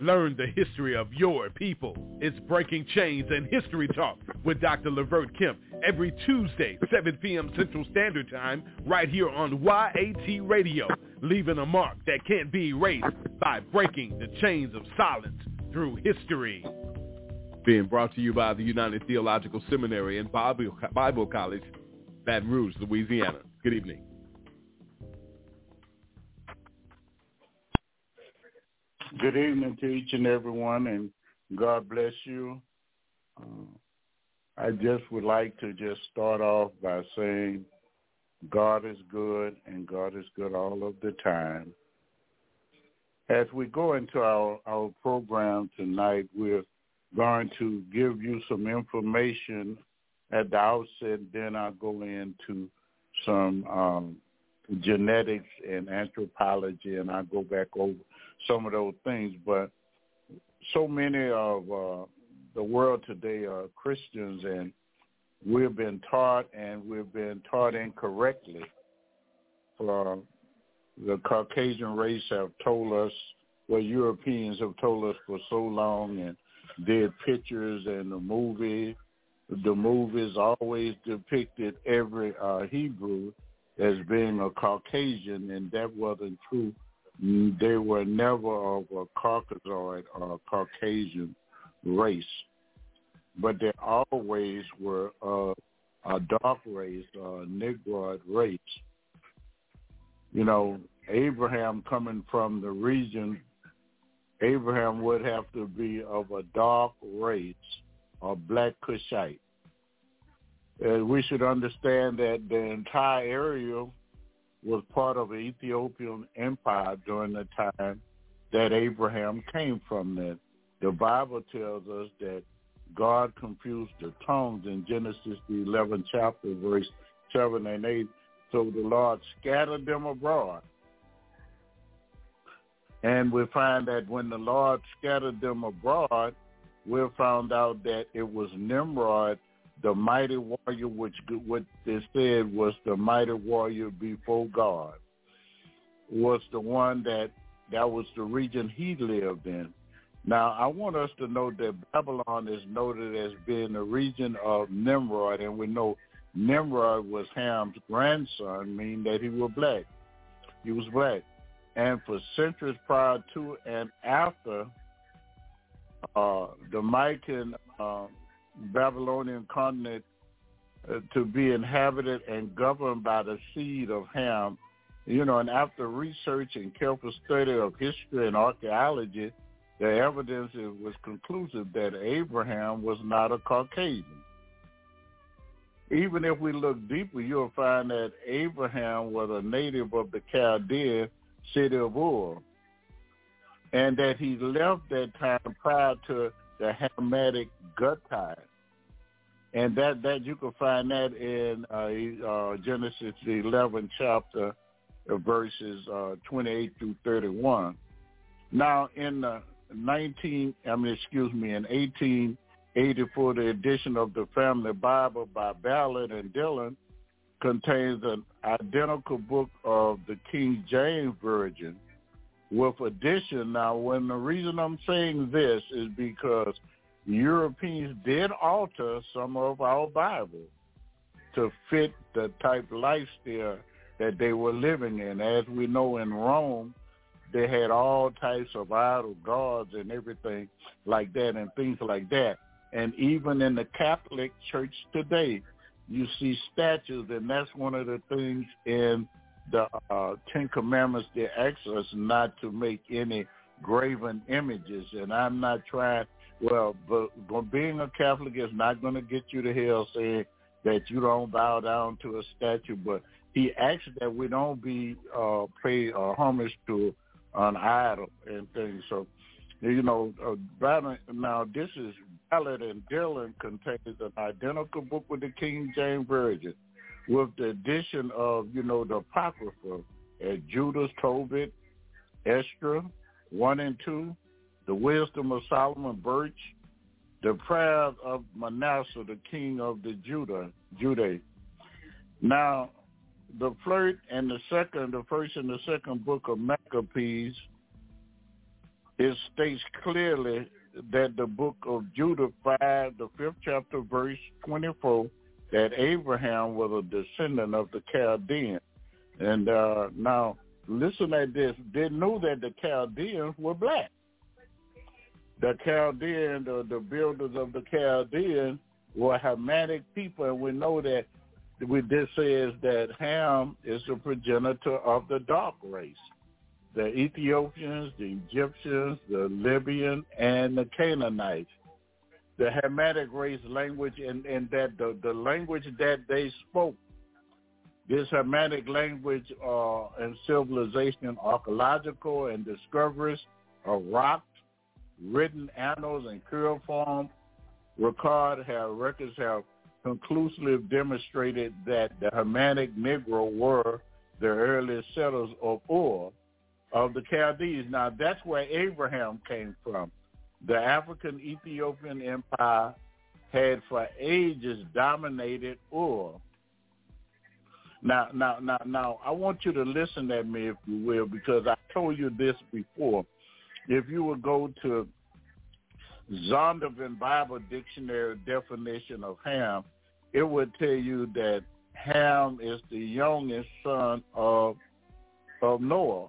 Learn the history of your people. It's Breaking Chains and History Talk with Dr. Levert Kemp every Tuesday, 7 p.m. Central Standard Time, right here on YAT Radio, leaving a mark that can't be erased by breaking the chains of silence through history. Being brought to you by the United Theological Seminary and Bible, Bible College, Baton Rouge, Louisiana. Good evening. Good evening to each and every one, and God bless you. Uh, I just would like to just start off by saying God is good, and God is good all of the time. As we go into our, our program tonight, we're going to give you some information at the outset, then I'll go into some um, genetics and anthropology, and I'll go back over some of those things. But so many of uh, the world today are Christians, and we've been taught, and we've been taught incorrectly. Uh, the Caucasian race have told us what Europeans have told us for so long, and did pictures and the movie. The movies always depicted every uh, Hebrew as being a Caucasian, and that wasn't true they were never of a Caucasoid or Caucasian race, but they always were a dark race, a Negroid race. You know, Abraham coming from the region, Abraham would have to be of a dark race, a black Cushite. Uh, we should understand that the entire area was part of the Ethiopian empire during the time that Abraham came from. That the Bible tells us that God confused the tongues in Genesis the 11th chapter, verse 7 and 8. So the Lord scattered them abroad. And we find that when the Lord scattered them abroad, we found out that it was Nimrod the mighty warrior, which what they said was the mighty warrior before God, was the one that that was the region he lived in. Now, I want us to know that Babylon is noted as being the region of Nimrod, and we know Nimrod was Ham's grandson, meaning that he was black. He was black. And for centuries prior to and after uh, the Mican uh, Babylonian continent uh, to be inhabited and governed by the seed of Ham. You know, and after research and careful study of history and archaeology, the evidence was conclusive that Abraham was not a Caucasian. Even if we look deeper, you'll find that Abraham was a native of the Chaldean city of Ur, and that he left that time prior to the Hamitic Gutite. And that, that you can find that in uh, uh, Genesis the 11th chapter, uh, verses uh, 28 through 31. Now, in the 19, I mean, excuse me, in 1884, the edition of the Family Bible by Ballard and Dillon contains an identical book of the King James Version with addition. Now, when the reason I'm saying this is because Europeans did alter some of our Bible to fit the type lifestyle that they were living in. As we know in Rome, they had all types of idol gods and everything like that and things like that. And even in the Catholic Church today, you see statues, and that's one of the things in the uh, Ten Commandments they ask us not to make any graven images. And I'm not trying well, but, being a Catholic is not going to get you to hell saying that you don't bow down to a statue, but he asks that we don't be uh, pay uh, homage to an idol and things. So You know, uh, now this is Ballad and Dylan contains an identical book with the King James Version, with the addition of you know the Apocrypha, uh, Judith, Tobit, Esther, one and two, the Wisdom of Solomon, Baruch, the prayers of Manasseh, the king of the Judah, Judah. Now, the flirt and the second, the first and the second book of Maccabees, it states clearly that the book of Judah 5, the fifth chapter, verse 24, that Abraham was a descendant of the Chaldeans. And uh, now, listen at this. They knew that the Chaldeans were black the Chaldeans, the, the builders of the Chaldean were Hamitic people, and we know that we this says that Ham is the progenitor of the dark race. The Ethiopians, the Egyptians, the Libyan, and the Canaanites. The Hamitic race language and, and that the, the language that they spoke, this Hamitic language uh, and civilization, archaeological and discoveries of rock written annals and cuneiform record have records have conclusively demonstrated that the Hamitic Negro were the earliest settlers of Ur of the Chaldees. Now that's where Abraham came from. The African Ethiopian Empire had for ages dominated Ur. Now, now, now, now, I want you to listen at me, if you will, because I told you this before if you would go to Zondervan Bible Dictionary definition of Ham, it would tell you that Ham is the youngest son of of Noah,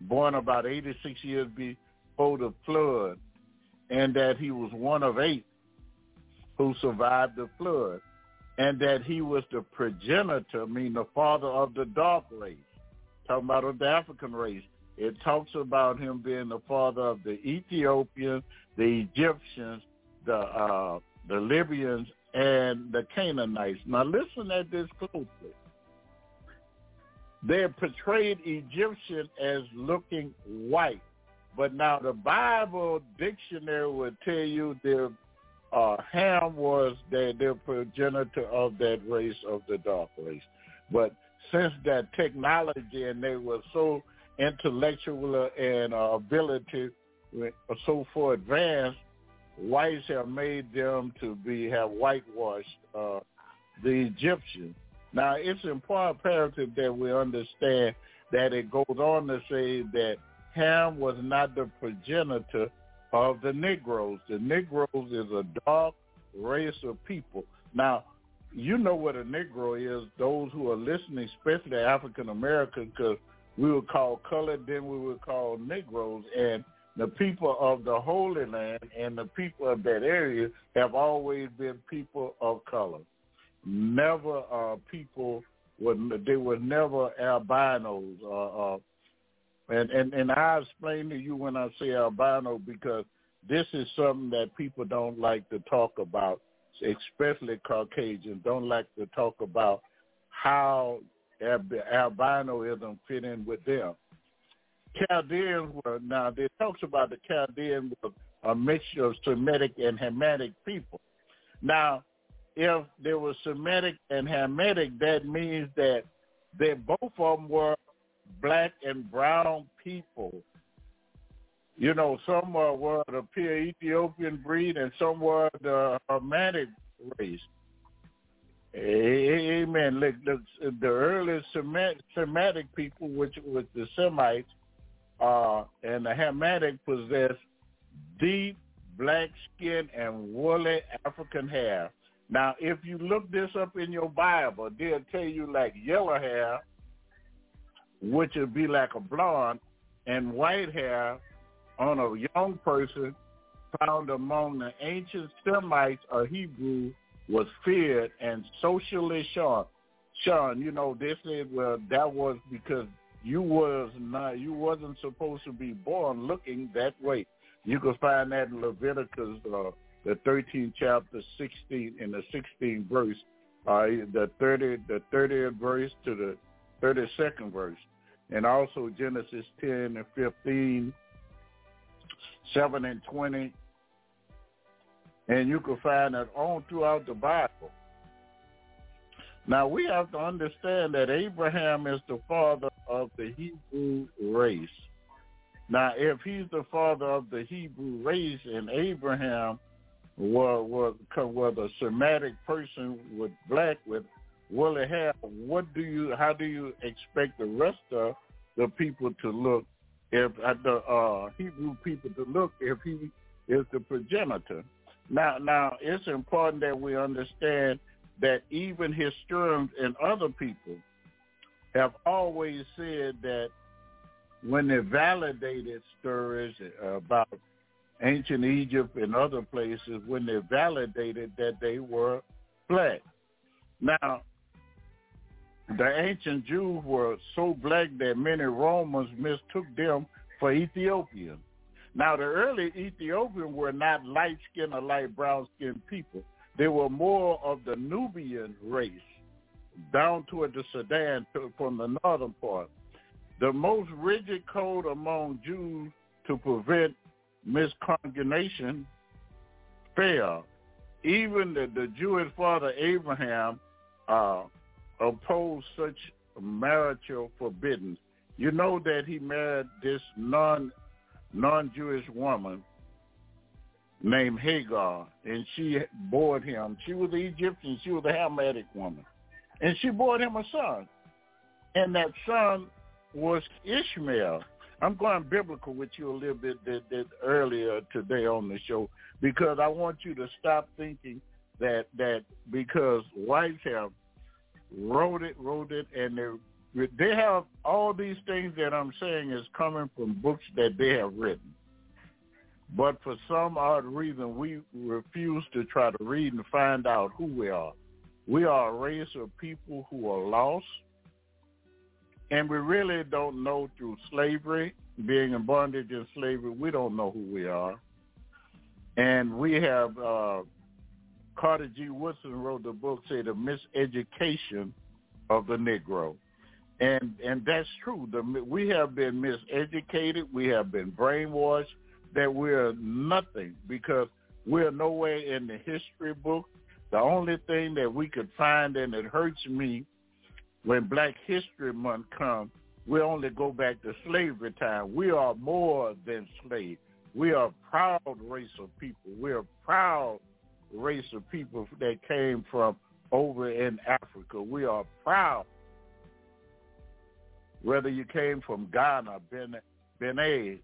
born about 86 years before the flood, and that he was one of eight who survived the flood, and that he was the progenitor, meaning the father of the dark race, talking about the African race, it talks about him being the father of the Ethiopians, the Egyptians, the uh, the Libyans, and the Canaanites. Now listen at this closely. They portrayed Egyptian as looking white, but now the Bible dictionary would tell you that uh, Ham was the, their progenitor of that race of the dark race. But since that technology and they were so intellectual and uh, ability so far advanced, whites have made them to be have whitewashed uh, the Egyptians. Now, it's important imperative that we understand that it goes on to say that Ham was not the progenitor of the Negroes. The Negroes is a dark race of people. Now, you know what a Negro is, those who are listening, especially African American, because we would call colored, then we would call Negroes. And the people of the Holy Land and the people of that area have always been people of color. Never uh, people were they were never albinos. Uh, uh, and, and and I explain to you when I say albino because this is something that people don't like to talk about, especially Caucasians don't like to talk about how albinoism fit in with them. Chaldeans were now it talks about the Chaldeans were a mixture of Semitic and Hamitic people. Now, if there was Semitic and Hamitic, that means that they both of them were black and brown people. You know, some were, were the pure Ethiopian breed, and some were the Hamitic race. Amen. Look, the, early Semitic people, which was the Semites, uh, and the Hamitic possessed deep black skin and woolly African hair. Now, if you look this up in your Bible, they'll tell you like yellow hair, which would be like a blonde, and white hair on a young person found among the ancient Semites or Hebrew was feared and socially shunned. Sean, you know, they said, well, that was because you was not, you wasn't supposed to be born looking that way. You can find that in Leviticus, uh, the 13th chapter, 16 in the 16th verse, uh, the 30, the 30th verse to the 32nd verse, and also Genesis 10 and 15, 7 and 20. And you can find it all throughout the Bible. Now we have to understand that Abraham is the father of the Hebrew race. Now, if he's the father of the Hebrew race and Abraham was, was, was a Semitic person with black, with woolly hair, what do you, how do you expect the rest of the people to look if uh, the uh, Hebrew people to look if he is the progenitor? Now, now it's important that we understand that even historians and other people have always said that when they validated stories about ancient Egypt and other places, when they validated that they were black. Now, the ancient Jews were so black that many Romans mistook them for Ethiopians. Now, the early Ethiopians were not light-skinned or light brown-skinned people. They were more of the Nubian race, down toward the Sudan from the northern part. The most rigid code among Jews to prevent misconjugation failed. Even the, the Jewish father Abraham uh, opposed such marital forbiddance. You know that he married this non non-Jewish woman named Hagar, and she bore him. She was the Egyptian. She was the Hamitic woman, and she bore him a son, and that son was Ishmael. I'm going biblical with you a little bit that, that earlier today on the show because I want you to stop thinking that that because whites have wrote it, wrote it, and they they have all these things that I'm saying is coming from books that they have written. But for some odd reason, we refuse to try to read and find out who we are. We are a race of people who are lost, and we really don't know through slavery, being in bondage in slavery, we don't know who we are. And we have, uh, Carter G. Woodson wrote the book, say, The Miseducation of the Negro. And and that's true. The, we have been miseducated. We have been brainwashed that we're nothing because we're nowhere in the history book. The only thing that we could find, and it hurts me when Black History Month comes, we only go back to slavery time. We are more than slaves. We are a proud race of people. We're proud race of people that came from over in Africa. We are proud. Whether you came from Ghana, Benin,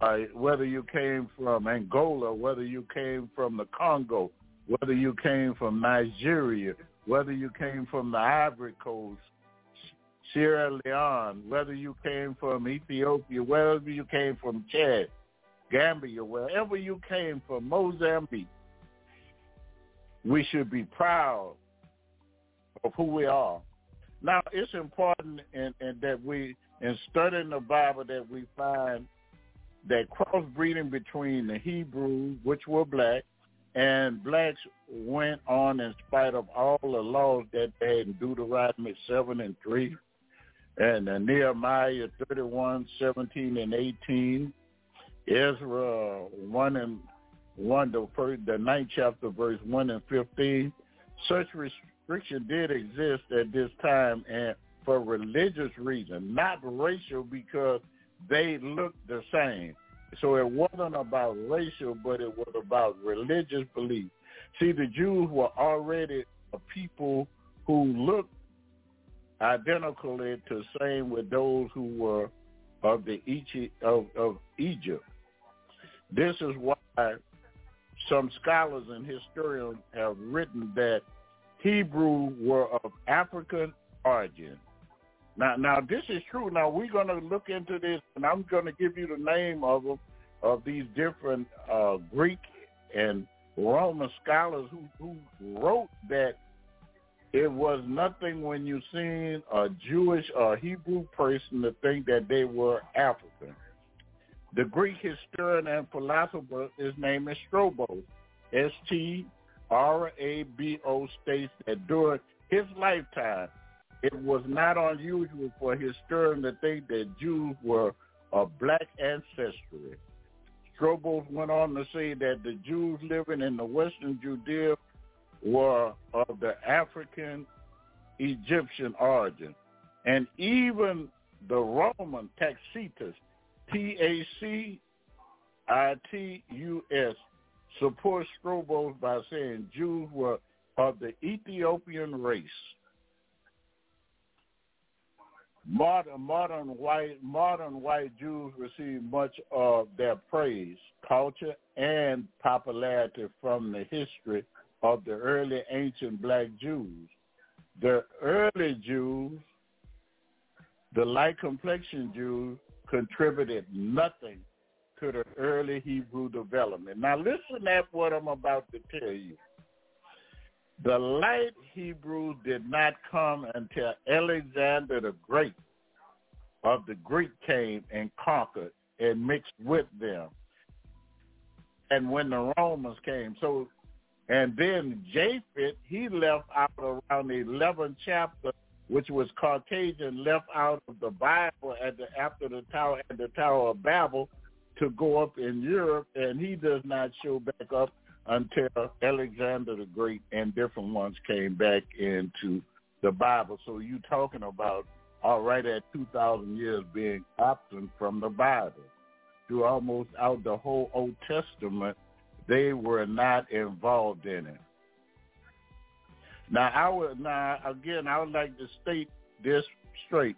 uh, whether you came from Angola, whether you came from the Congo, whether you came from Nigeria, whether you came from the Ivory Coast, Sierra Leone, whether you came from Ethiopia, wherever you came from Chad, Gambia, wherever you came from, Mozambique, we should be proud of who we are. Now, it's important in, in that we, in studying the Bible, that we find that crossbreeding between the Hebrews, which were black, and blacks went on in spite of all the laws that they had in Deuteronomy 7 and 3 and uh, Nehemiah 31, 17 and 18, Ezra 1 and 1, the, first, the ninth chapter, verse 1 and 15. Such restriction did exist at this time and for religious reason, not racial because they looked the same. So it wasn't about racial, but it was about religious belief. See, the Jews were already a people who looked identically to the same with those who were of the of, of Egypt. This is why some scholars and historians have written that Hebrew were of African origin. Now, now this is true. Now we're going to look into this, and I'm going to give you the name of them, of these different uh, Greek and Roman scholars who, who wrote that it was nothing when you seen a Jewish or Hebrew person to think that they were African. The Greek historian and philosopher, his name is Strabo. S-T-R-A-B-O states that during his lifetime, it was not unusual for historians to think that Jews were of black ancestry. Strobel went on to say that the Jews living in the western Judea were of the African Egyptian origin. And even the Roman Tacitus, T-A-C-I-T-U-S, supports Strobel by saying Jews were of the Ethiopian race. Modern, modern white modern white Jews receive much of their praise, culture, and popularity from the history of the early ancient black Jews. The early Jews, the light complexion Jews, contributed nothing to the early Hebrew development. Now listen at what I'm about to tell you. The light Hebrews did not come until Alexander the Great of the Greek came and conquered and mixed with them. And when the Romans came, so and then Japheth, he left out around the 11th chapter, which was Caucasian, left out of the Bible at the after the tower at the Tower of Babel to go up in Europe, and he does not show back up until Alexander the Great and different ones came back into the Bible. So you talking about all right at 2,000 years being absent from the Bible. Through almost out the whole Old Testament, they were not involved in it. Now, I would now again, I would like to state this straight: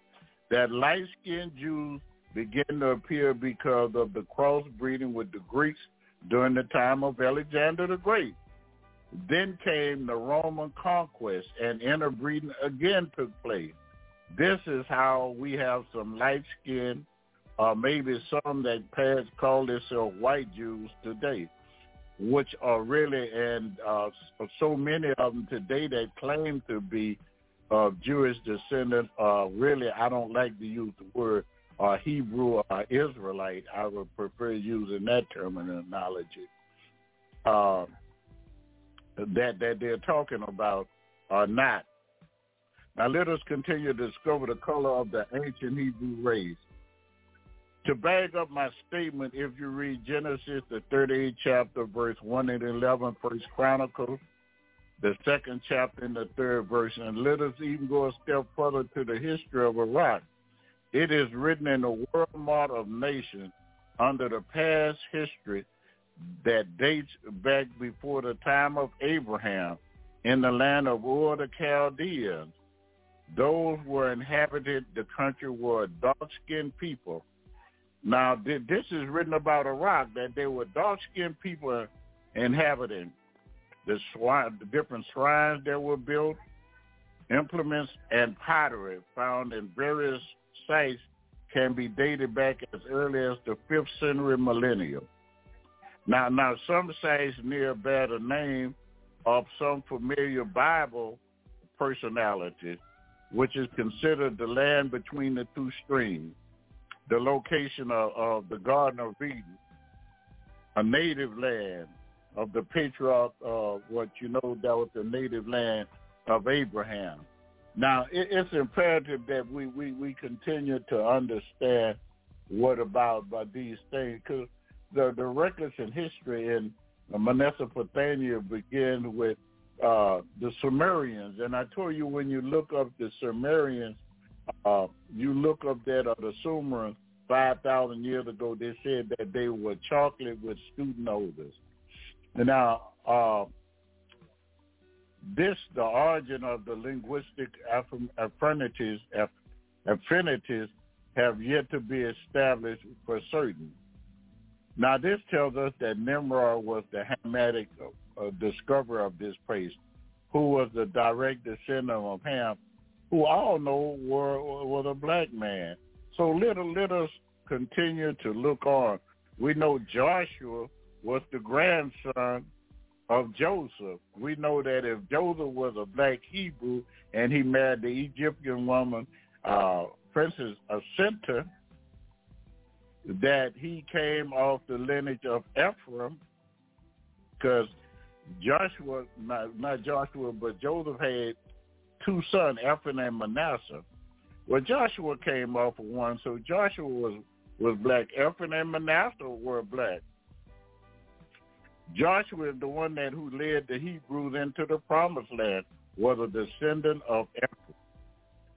that light-skinned Jews began to appear because of the crossbreeding with the Greeks during the time of Alexander the Great. Then came the Roman conquest, and interbreeding again took place. This is how we have some light-skinned, or maybe some that parents call themselves white Jews today, which are really, and uh, so many of them today that claim to be of uh, Jewish descendant, uh, really, I don't like to use the word uh, Hebrew or Israelite. I would prefer using that terminology. Uh, that that they're talking about are not. Now let us continue to discover the color of the ancient Hebrew race. To back up my statement, if you read Genesis, the 38th chapter, verse 1 and 11, First Chronicles, the second chapter and the third verse, and let us even go a step further to the history of Iraq. It is written in the World Model of Nations under the past history that dates back before the time of Abraham in the land of Ur the Chaldeans. Those were inhabited, the country were dark-skinned people. Now, this is written about Iraq, that they were dark-skinned people inhabiting the, the different shrines that were built, implements, and pottery found in various sites can be dated back as early as the 5th century millennium. Now, now some sites near bear the name of some familiar Bible personality, which is considered the land between the two streams, the location of, of the Garden of Eden, a native land of the patriarch of what you know that was the native land of Abraham. Now, it, it's imperative that we, we, we continue to understand what about, about these things because the, the records in history in Mesopotamia begin with uh, the Sumerians. And I told you when you look up the Sumerians, uh, you look up that uh, the Sumerians 5,000 years ago, they said that they were chocolate with student odors. Now, uh, this, the origin of the linguistic affinities, affinities have yet to be established for certain. Now, this tells us that Nimrod was the Hamitic uh, discoverer of this place, who was the direct descendant of Ham, who all know were, was a black man. So let, let us continue to look on. We know Joshua was the grandson of Joseph. We know that if Joseph was a black Hebrew and he married the Egyptian woman, uh, Princess Asenta, that he came off the lineage of Ephraim because Joshua, not, not Joshua, but Joseph had two sons, Ephraim and Manasseh. Well, Joshua came off of one, so Joshua was was black. Ephraim and Manasseh were black. Joshua is the one that who led the Hebrews into the promised land, was a descendant of Ephraim.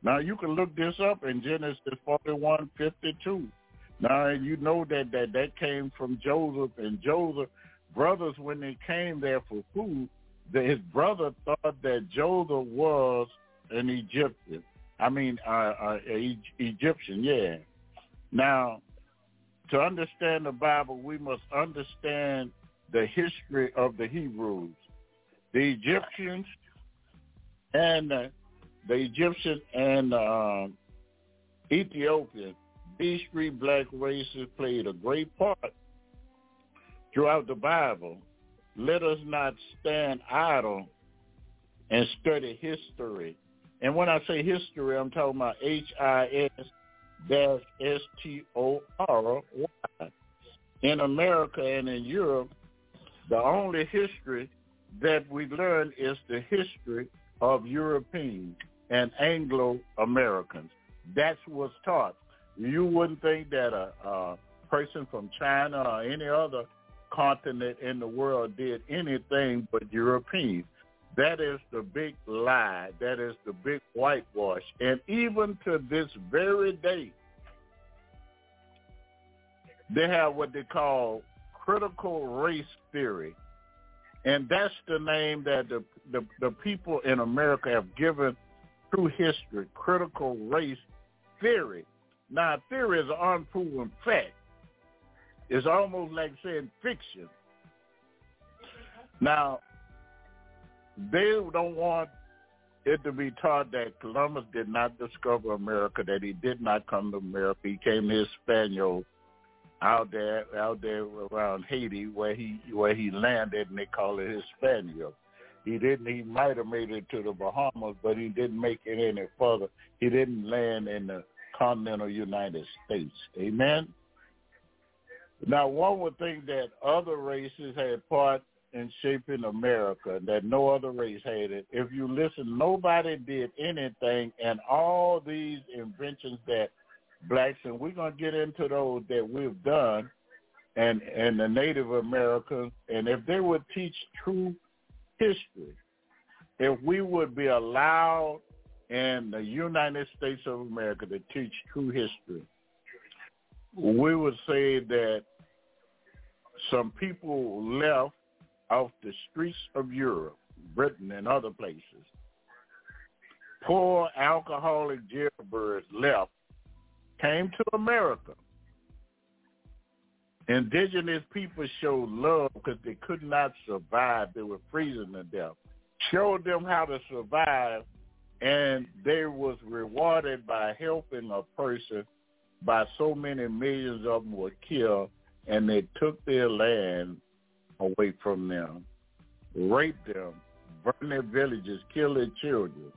Now you can look this up in Genesis 41, 52. Now you know that that, that came from Joseph and Joseph brothers when they came there for food, the, his brother thought that Joseph was an Egyptian. I mean, uh, uh, Egyptian, yeah. Now, to understand the Bible, we must understand the history of the Hebrews. The Egyptians and uh, the Egyptian and uh, Ethiopian, these three black races played a great part throughout the Bible. Let us not stand idle and study history. And when I say history, I'm talking about H-I-S dash S-T-O-R-Y. In America and in Europe, the only history that we learn is the history of Europeans and Anglo-Americans. That's what's taught. You wouldn't think that a, a person from China or any other continent in the world did anything but Europeans. That is the big lie. That is the big whitewash. And even to this very day, they have what they call critical race theory. And that's the name that the, the, the people in America have given through history, critical race theory. Now, theory is an unproven fact. It's almost like saying fiction. Now, they don't want it to be taught that Columbus did not discover America, that he did not come to America. He came Spaniel out there out there around Haiti where he where he landed and they call it Hispaniola. He didn't he might have made it to the Bahamas, but he didn't make it any further. He didn't land in the continental United States. Amen. Now, one would think that other races had part in shaping America, that no other race had it. If you listen, nobody did anything, and all these inventions that blacks, and we're going to get into those that we've done, and, and the Native Americans, and if they would teach true history, if we would be allowed in the United States of America to teach true history, we would say that some people left off the streets of Europe, Britain, and other places. Poor alcoholic jailbirds left, came to America. Indigenous people showed love because they could not survive. They were freezing to death. Showed them how to survive, and they was rewarded by helping a person by so many millions of them were killed and they took their land away from them, raped them, burned their villages, killed their children.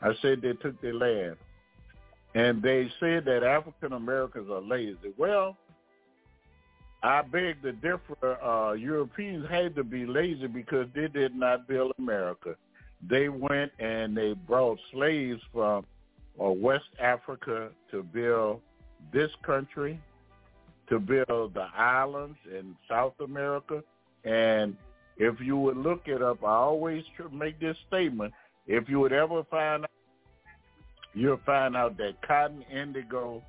I said they took their land. And they said that African Americans are lazy. Well, I beg to differ. Uh, Europeans had to be lazy because they did not build America. They went and they brought slaves from uh, West Africa to build this country, to build the islands in South America. And if you would look it up, I always make this statement. If you would ever find out, you'll find out that cotton, indigo,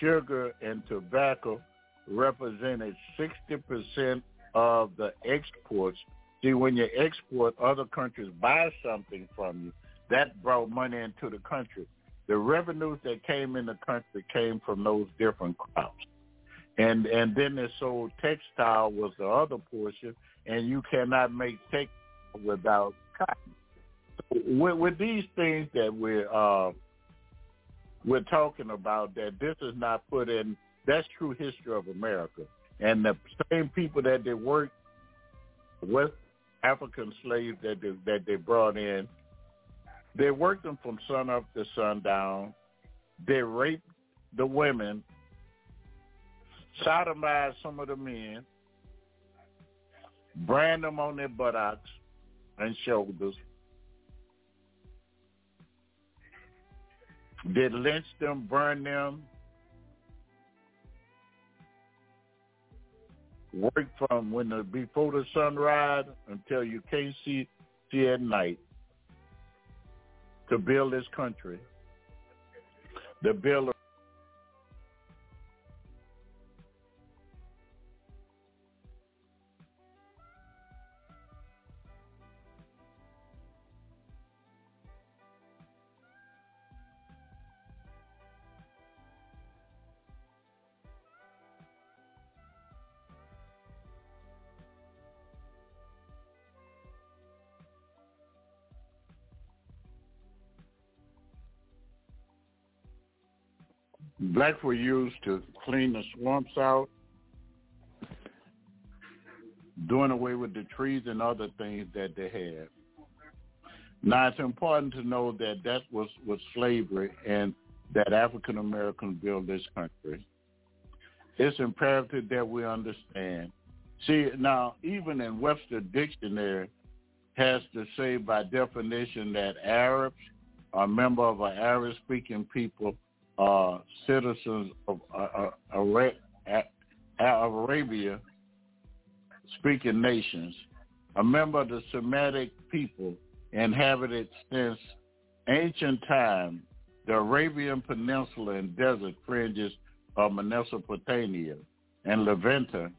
sugar, and tobacco represented 60% of the exports. See, when you export, other countries buy something from you. That brought money into the country. The revenues that came in the country came from those different crops and and then they sold textile was the other portion, and you cannot make textile without cotton. So with, with these things that we're uh, we're talking about, that this is not put in. That's true history of America, and the same people that they worked West African slaves that they, that they brought in, they worked them from sun up to sundown. They raped the women sodomize some of the men, brand them on their buttocks and shoulders. Did lynch them, burn them, work from when the before the sunrise until you can't see see at night to build this country, to build Blacks were used to clean the swamps out, doing away with the trees and other things that they had. Now it's important to know that that was, was slavery and that African Americans built this country. It's imperative that we understand. See, now even in Webster Dictionary has to say by definition that Arabs are a member of an Arab-speaking people uh, citizens of uh, uh, Arabia speaking nations, a member of the Semitic people inhabited since ancient time the Arabian Peninsula and desert fringes of Mesopotamia and Levanta.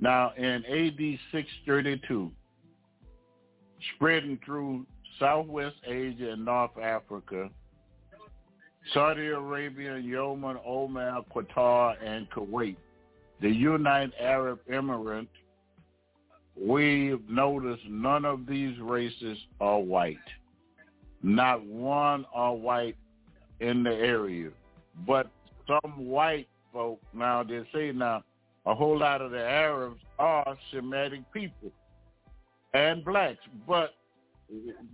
Now in AD 632, spreading through Southwest Asia and North Africa, Saudi Arabia, Yemen, Oman, Qatar, and Kuwait. The United Arab Emirates, we've noticed none of these races are white. Not one are white in the area. But some white folk, now they say now, a whole lot of the Arabs are Semitic people and blacks. But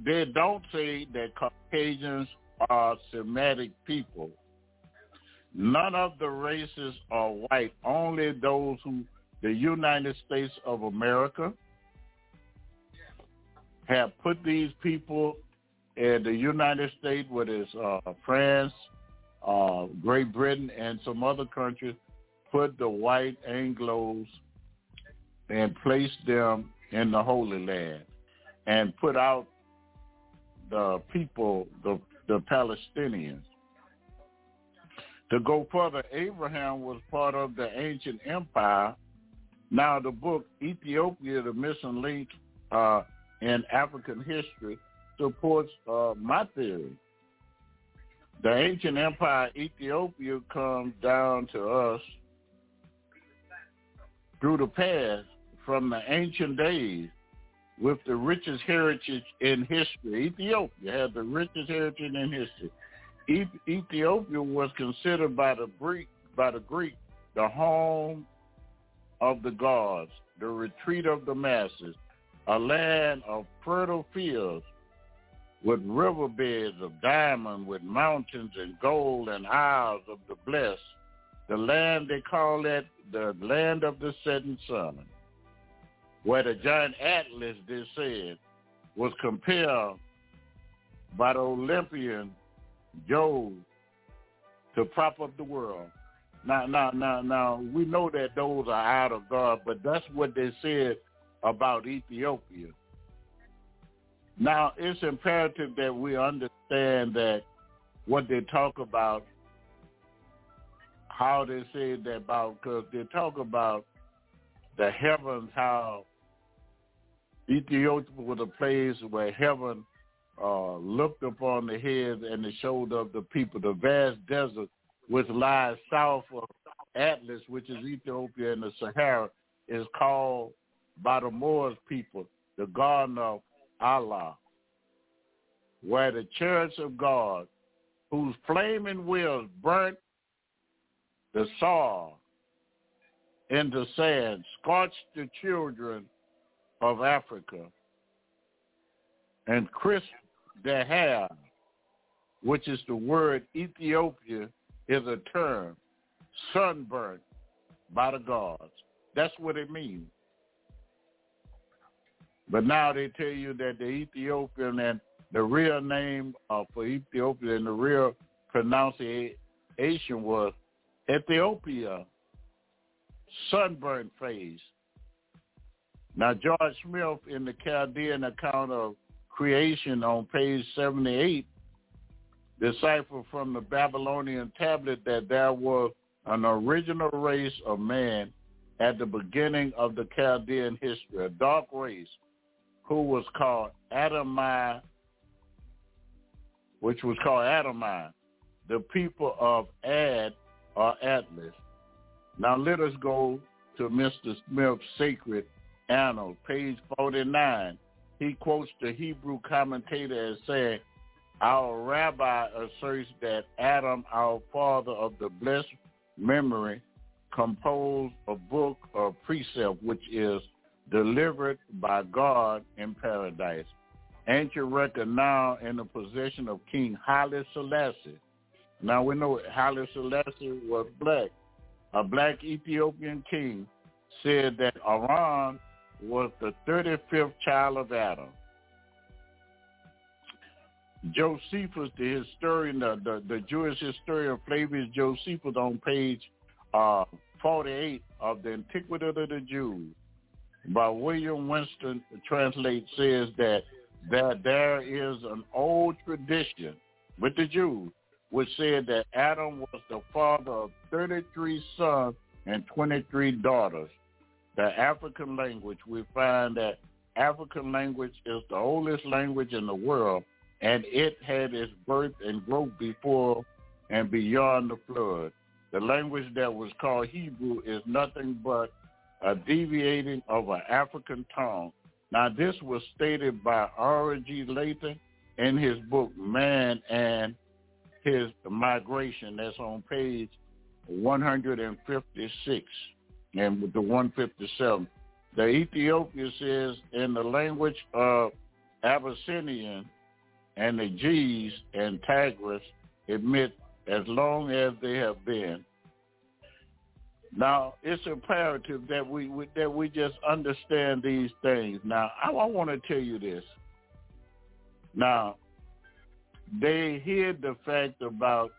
they don't say that Caucasians are Semitic people. None of the races are white, only those who the United States of America have put these people in the United States, whether it's uh, France, uh, Great Britain, and some other countries, put the white Anglos and placed them in the Holy Land and put out the people, the the Palestinians. To go further, Abraham was part of the ancient empire. Now the book Ethiopia, the missing link uh, in African history, supports uh, my theory. The ancient empire Ethiopia comes down to us through the past from the ancient days with the richest heritage in history. Ethiopia had the richest heritage in history. Ethiopia was considered by the Greek by the Greek the home of the gods, the retreat of the masses, a land of fertile fields with riverbeds of diamond, with mountains and gold and isles of the blessed. The land they call it the land of the setting sun where the giant Atlas, they said, was compelled by the Olympian Jove to prop up the world. Now, now, now, now, we know that those are out of God, but that's what they said about Ethiopia. Now, it's imperative that we understand that what they talk about, how they say that about, because they talk about the heavens, how Ethiopia was a place where heaven uh, looked upon the heads and the shoulder of the people. The vast desert which lies south of Atlas, which is Ethiopia and the Sahara, is called by the Moors people the Garden of Allah, where the church of God, whose flaming wheels burnt the soil into sand, scorched the children of Africa and their hair, which is the word Ethiopia is a term, sunburnt by the gods. That's what it means. But now they tell you that the Ethiopian and the real name uh, for Ethiopia and the real pronunciation was Ethiopia. sunburnt face. Now, George Smith in the Chaldean account of creation on page 78 deciphered from the Babylonian tablet that there was an original race of man at the beginning of the Chaldean history, a dark race who was called Adamai, which was called Adamai, the people of Ad or Atlas. Now let us go to Mr. Smith's Sacred Annals, page 49. He quotes the Hebrew commentator as saying, our rabbi asserts that Adam, our father of the blessed memory, composed a book of precept which is delivered by God in paradise. Ancient record now in the possession of King Haile Selassie. Now we know Haile Selassie was black. A black Ethiopian king said that Aaron was the 35th child of Adam. Josephus, the historian, the, the, the Jewish historian Flavius Josephus on page uh, 48 of the Antiquity of the Jews by William Whiston translate says that that there is an old tradition with the Jews which said that Adam was the father of 33 sons and 23 daughters. The African language, we find that African language is the oldest language in the world and it had its birth and growth before and beyond the flood. The language that was called Hebrew is nothing but a deviating of an African tongue. Now, this was stated by R.G. Layton in his book Man and His Migration. That's on page 156 and with the 157. The Ethiopia says in the language of Abyssinian, and the G's and Tigris admit as long as they have been. Now, it's imperative that we, we that we just understand these things. Now, I, I want to tell you this. Now, they hear the fact about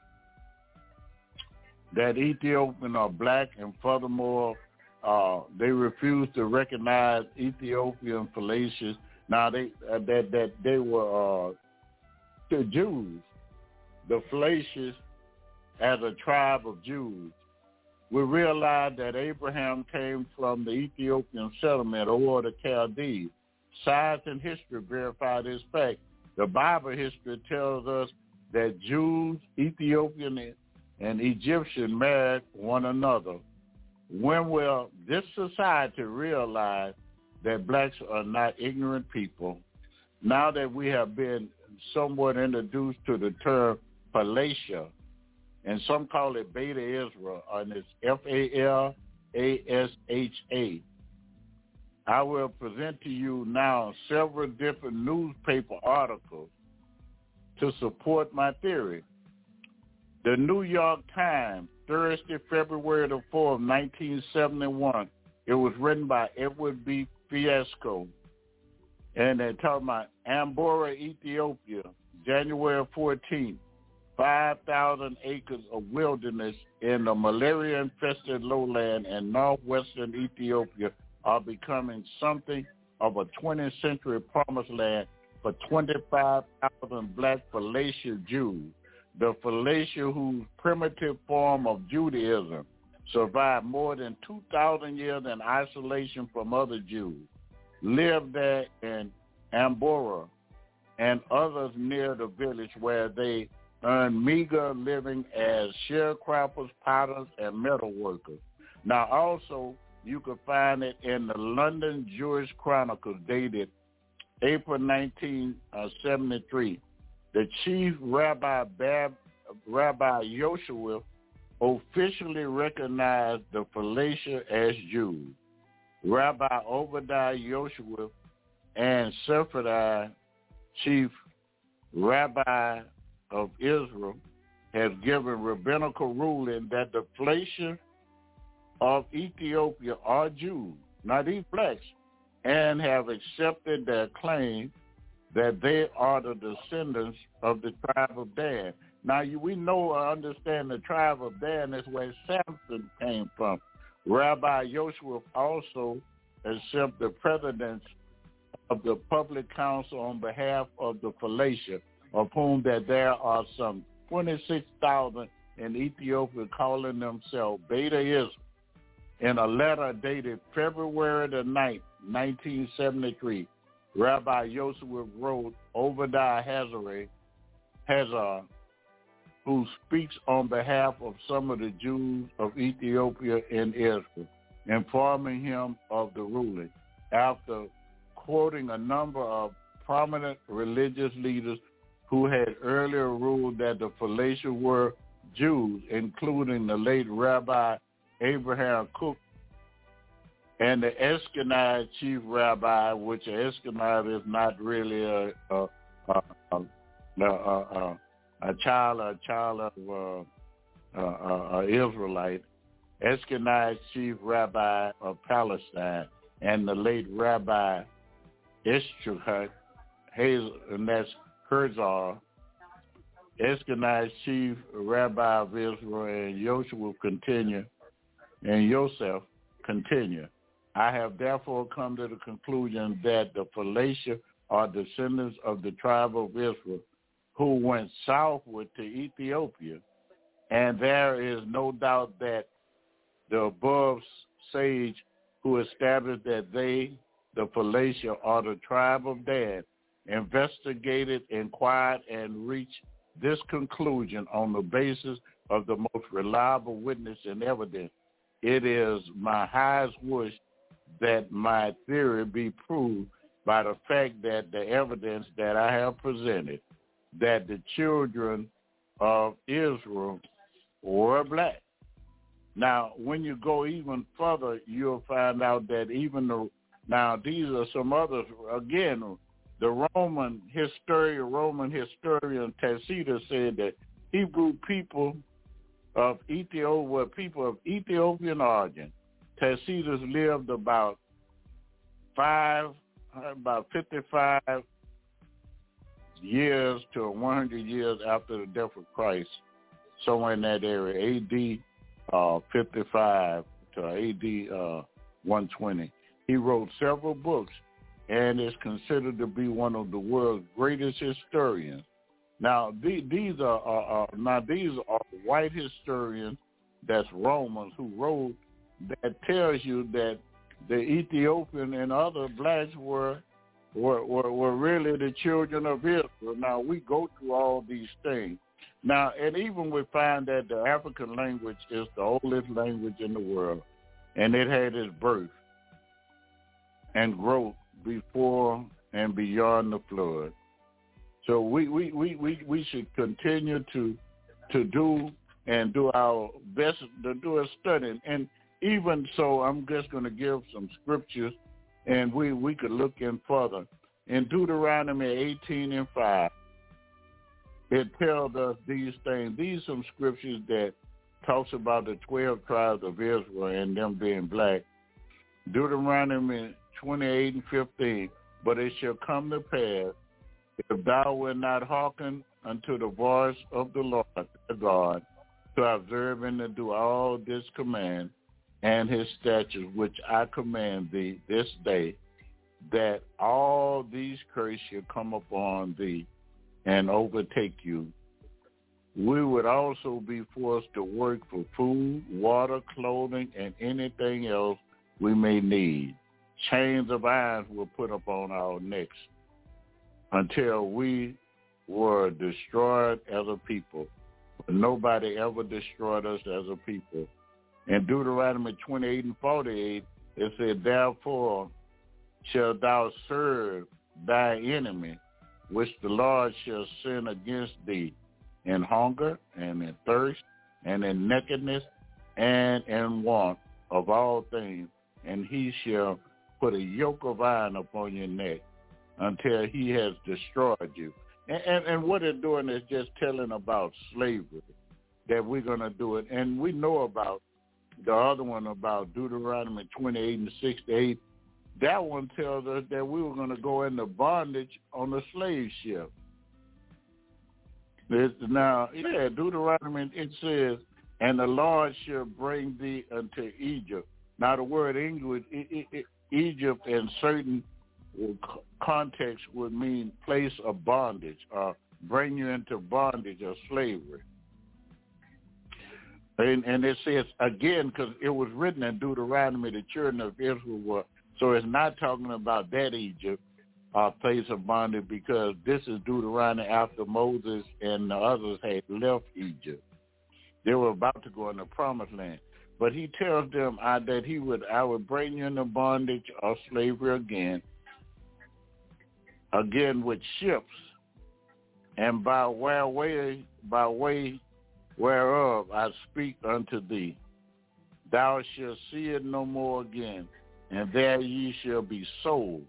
that Ethiopian are black, and furthermore, uh, they refused to recognize Ethiopian fallacious. Now, they uh, that that they were uh, the Jews, the Phalatians, as a tribe of Jews. We realize that Abraham came from the Ethiopian settlement or the Chaldees. Science and history verify this fact. The Bible history tells us that Jews, Ethiopian, and Egyptian married one another. When will this society realize that blacks are not ignorant people? Now that we have been somewhat introduced to the term Falasha, and some call it Beta Israel, and it's F-A-L-A-S-H-A. I will present to you now several different newspaper articles to support my theory. The New York Times, Thursday, February the 4th, 1971. It was written by Edward B. Fiske and they're talking about Ambora, Ethiopia, January 14th, 5,000 acres of wilderness in the malaria-infested lowland in northwestern Ethiopia are becoming something of a 20th century promised land for 25,000 black Falasha Jews. The Falasha, whose primitive form of Judaism survived more than 2,000 years in isolation from other Jews lived there in Ambora and others near the village where they earned meager living as sharecroppers, potters, and metal workers. Now also, you can find it in the London Jewish Chronicle dated April 1973. The chief rabbi, Bab, Rabbi Yoshua officially recognized the Falasha as Jews. Rabbi Obadiah Yoshua and Sephardi chief rabbi of Israel have given rabbinical ruling that the Falasha of Ethiopia are Jews, not these blacks, and have accepted their claim that they are the descendants of the tribe of Dan. Now, you, we know or understand the tribe of Dan is where Samson came from Rabbi Joshua also accepted the presidents of the public council on behalf of the Falasha, of whom that there are some 26,000 in Ethiopia calling themselves Beta Israel. In a letter dated February the 9th, 1973, Rabbi Joshua wrote Obadiah Hazare, Hazar, who speaks on behalf of some of the Jews of Ethiopia and Israel, informing him of the ruling. After quoting a number of prominent religious leaders who had earlier ruled that the Falasha were Jews, including the late Rabbi Abraham Kook and the Ashkenaz chief rabbi, which Ashkenaz is not really a a, a, a, a, a child a child of uh, Israelite, Ashkenaz chief rabbi of Palestine, and the late Rabbi Ishchahut, and that's Herzog, chief rabbi of Israel, and Joshua will continue, and Joseph continue. I have therefore come to the conclusion that the Falasha are descendants of the tribe of Israel who went southward to Ethiopia. And there is no doubt that the above sage who established that they, the Falasha, are the tribe of Dan, investigated, inquired, and reached this conclusion on the basis of the most reliable witness and evidence. It is my highest wish that my theory be proved by the fact that the evidence that I have presented that the children of Israel were black. Now, when you go even further, you'll find out that even the now these are some others again. The Roman historian, Roman historian Tacitus said that Hebrew people of Ethiopia were people of Ethiopian origin. Tacitus lived about five, about fifty-five years to 100 years after the death of Christ, somewhere in that area, A.D. Uh, 55 to A.D. Uh, 120. He wrote several books and is considered to be one of the world's greatest historians. Now, these are, are, are now these are white historians, that's Romans, who wrote that tells you that the Ethiopian and other blacks were were, were, were really the children of Israel. Now, we go through all these things. Now, and even we find that the African language is the oldest language in the world, and it had its birth and growth before and beyond the flood. So we, we, we, we, we should continue to to do and do our best to do a study. And even so, I'm just going to give some scriptures and we, we could look in further. In Deuteronomy 18 and 5, it tells us these things. These some scriptures that talks about the 12 tribes of Israel and them being black. Deuteronomy 28 and 15, but it shall come to pass if thou wilt not hearken unto the voice of the Lord thy God to observe and to do all this command and his statutes, which I command thee this day, that all these curses shall come upon thee and overtake you. We would also be forced to work for food, water, clothing, and anything else we may need. Chains of iron were put upon our necks until we were destroyed as a people. Nobody ever destroyed us as a people in Deuteronomy 28 and 48, it said, Therefore shalt thou serve thy enemy, which the Lord shall send against thee in hunger and in thirst and in nakedness and in want of all things, and he shall put a yoke of iron upon your neck until he has destroyed you. And, and, and what they're doing is just telling about slavery, that we're going to do it. And we know about the other one about Deuteronomy 28 and 68, that one tells us that we were going to go into bondage on a slave ship. It's now, yeah, Deuteronomy, it says, and the Lord shall bring thee unto Egypt Now the word English, Egypt in certain uh, context would mean place of bondage or bring you into bondage or slavery. And, and it says again because it was written in Deuteronomy, the children of Israel were. So it's not talking about that Egypt, uh, place of bondage, because this is Deuteronomy after Moses and the others had left Egypt. They were about to go in the promised land. But he tells them uh, that he would, I would bring you into bondage or slavery again, again with ships, and by way, by way whereof I speak unto thee. Thou shalt see it no more again, and there ye shall be sold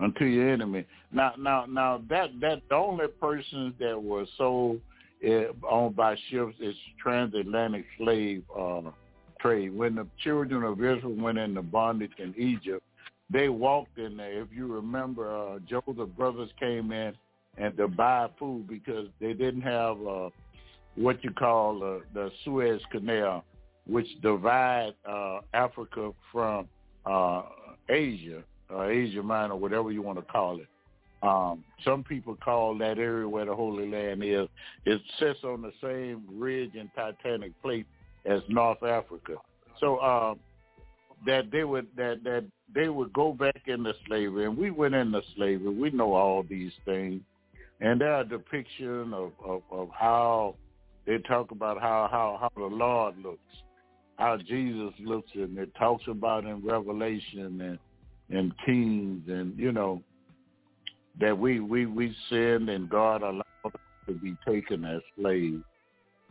unto your enemy. Now, now, now that that the only persons that were sold uh, owned by ships is transatlantic slave uh, trade. When the children of Israel went into bondage in Egypt, they walked in there. If you remember, uh, Joseph's brothers came in and to buy food because they didn't have uh, what you call uh, the Suez Canal, which divides uh, Africa from uh, Asia, uh, Asia Minor, whatever you want to call it. Um, some people call that area where the Holy Land is. It sits on the same ridge and tectonic plate as North Africa. So uh, that they would that that they would go back into slavery, and we went into slavery. We know all these things, and there are depiction of, of, of how they talk about how, how, how the Lord looks, how Jesus looks, and it talks about in Revelation and and Kings, and you know that we we we sinned and God allowed us to be taken as slaves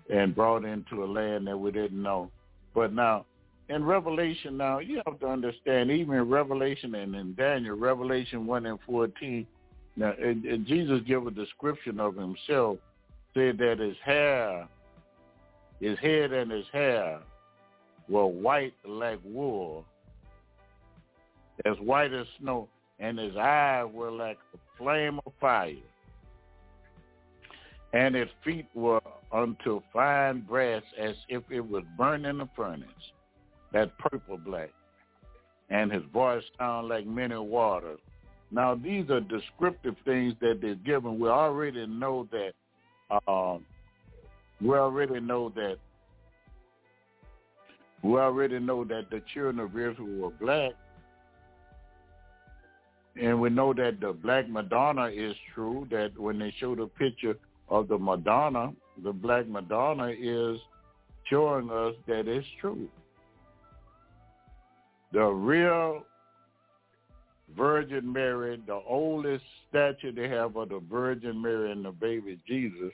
and brought into a land that we didn't know. But now in Revelation now you have to understand even in Revelation and in Daniel, Revelation one and fourteen, now and, Jesus gave a description of himself said that his hair, his head and his hair were white like wool, as white as snow, and his eyes were like a flame of fire, and his feet were unto fine brass as if it was burning in a furnace, that purple black, and his voice sounded like many waters. Now these are descriptive things that they're given. We already know that um, we already know that we already know that the children of Israel were black, and we know that the black Madonna is true. That when they show the picture of the Madonna, the black Madonna is showing us that it's true. The real Virgin Mary, the oldest statue they have of the Virgin Mary and the baby Jesus,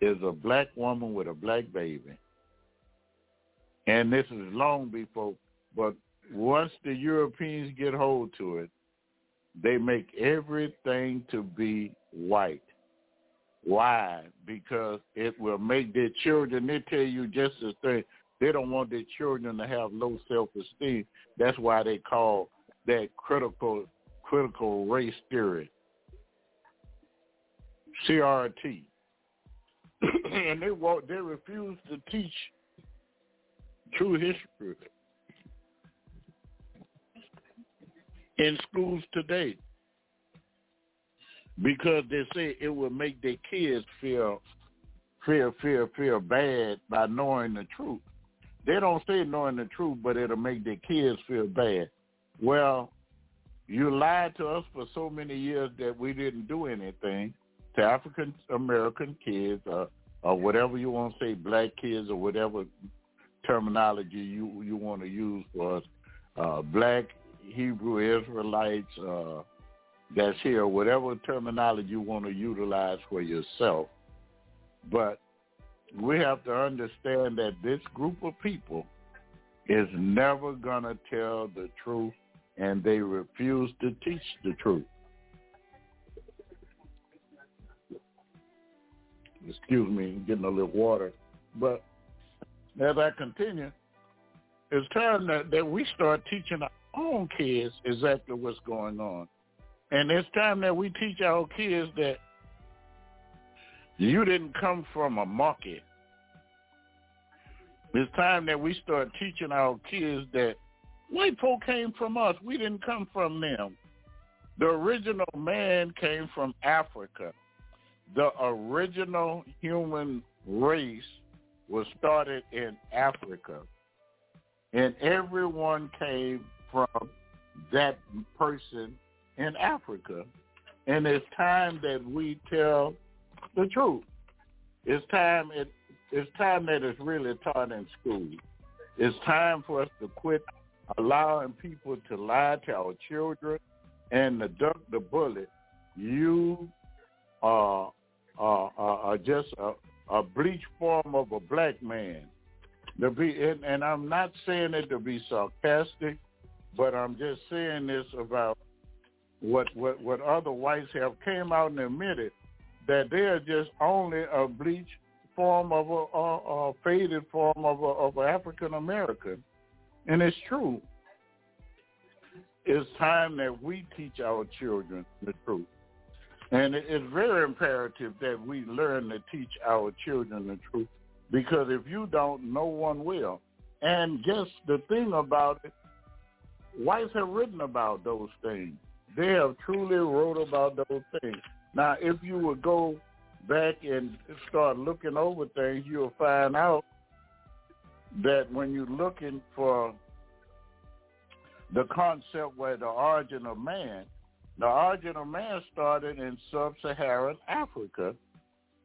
is a black woman with a black baby. And this is long before, but once the Europeans get hold to it, they make everything to be white. Why? Because it will make their children, they tell you just the thing, they don't want their children to have low self-esteem. That's why they call that critical critical race theory. CRT. and they walk, they refuse to teach true history in schools today because they say it will make their kids feel feel feel feel bad by knowing the truth. They don't say knowing the truth, but it'll make their kids feel bad. Well, you lied to us for so many years that we didn't do anything to African American kids or, or whatever you want to say, black kids or whatever terminology you you want to use for us, uh, black Hebrew Israelites uh, that's here, whatever terminology you want to utilize for yourself. But we have to understand that this group of people is never going to tell the truth and they refuse to teach the truth. Excuse me, getting a little water. But as I continue, it's time that, that we start teaching our own kids exactly what's going on. And it's time that we teach our kids that you didn't come from a market. It's time that we start teaching our kids that White folk came from us. We didn't come from them. The original man came from Africa. The original human race was started in Africa. And everyone came from that person in Africa. And it's time that we tell the truth. It's time it, it's time that it's really taught in school. It's time for us to quit allowing people to lie to our children and to duck the bullet. You are, are, are just a, a bleach form of a black man. To be, and, and I'm not saying it to be sarcastic, but I'm just saying this about what what what other whites have came out and admitted that they are just only a bleach form of a, a, a faded form of of African American, and it's true. It's time that we teach our children the truth. And it's very imperative that we learn to teach our children the truth because if you don't, no one will. And guess the thing about it, whites have written about those things. They have truly wrote about those things. Now, if you would go back and start looking over things, you'll find out that when you're looking for the concept where the origin of man, the origin of man started in sub-Saharan Africa.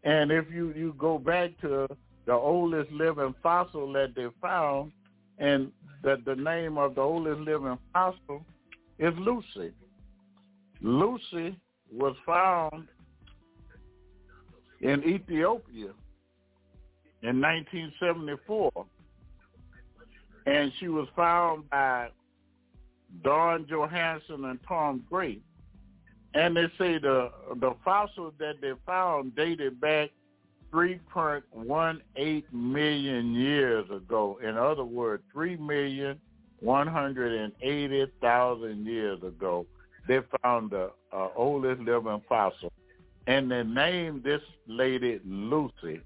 And if you, you go back to the oldest living fossil that they found, and the, the name of the oldest living fossil is Lucy. Lucy was found in Ethiopia in 1974, and she was found by Don Johanson and Tom Gray. And they say the the fossil that they found dated back 3.18 million years ago. In other words, 3,180,000 years ago, they found the uh, oldest living fossil. And they named this lady Lucy.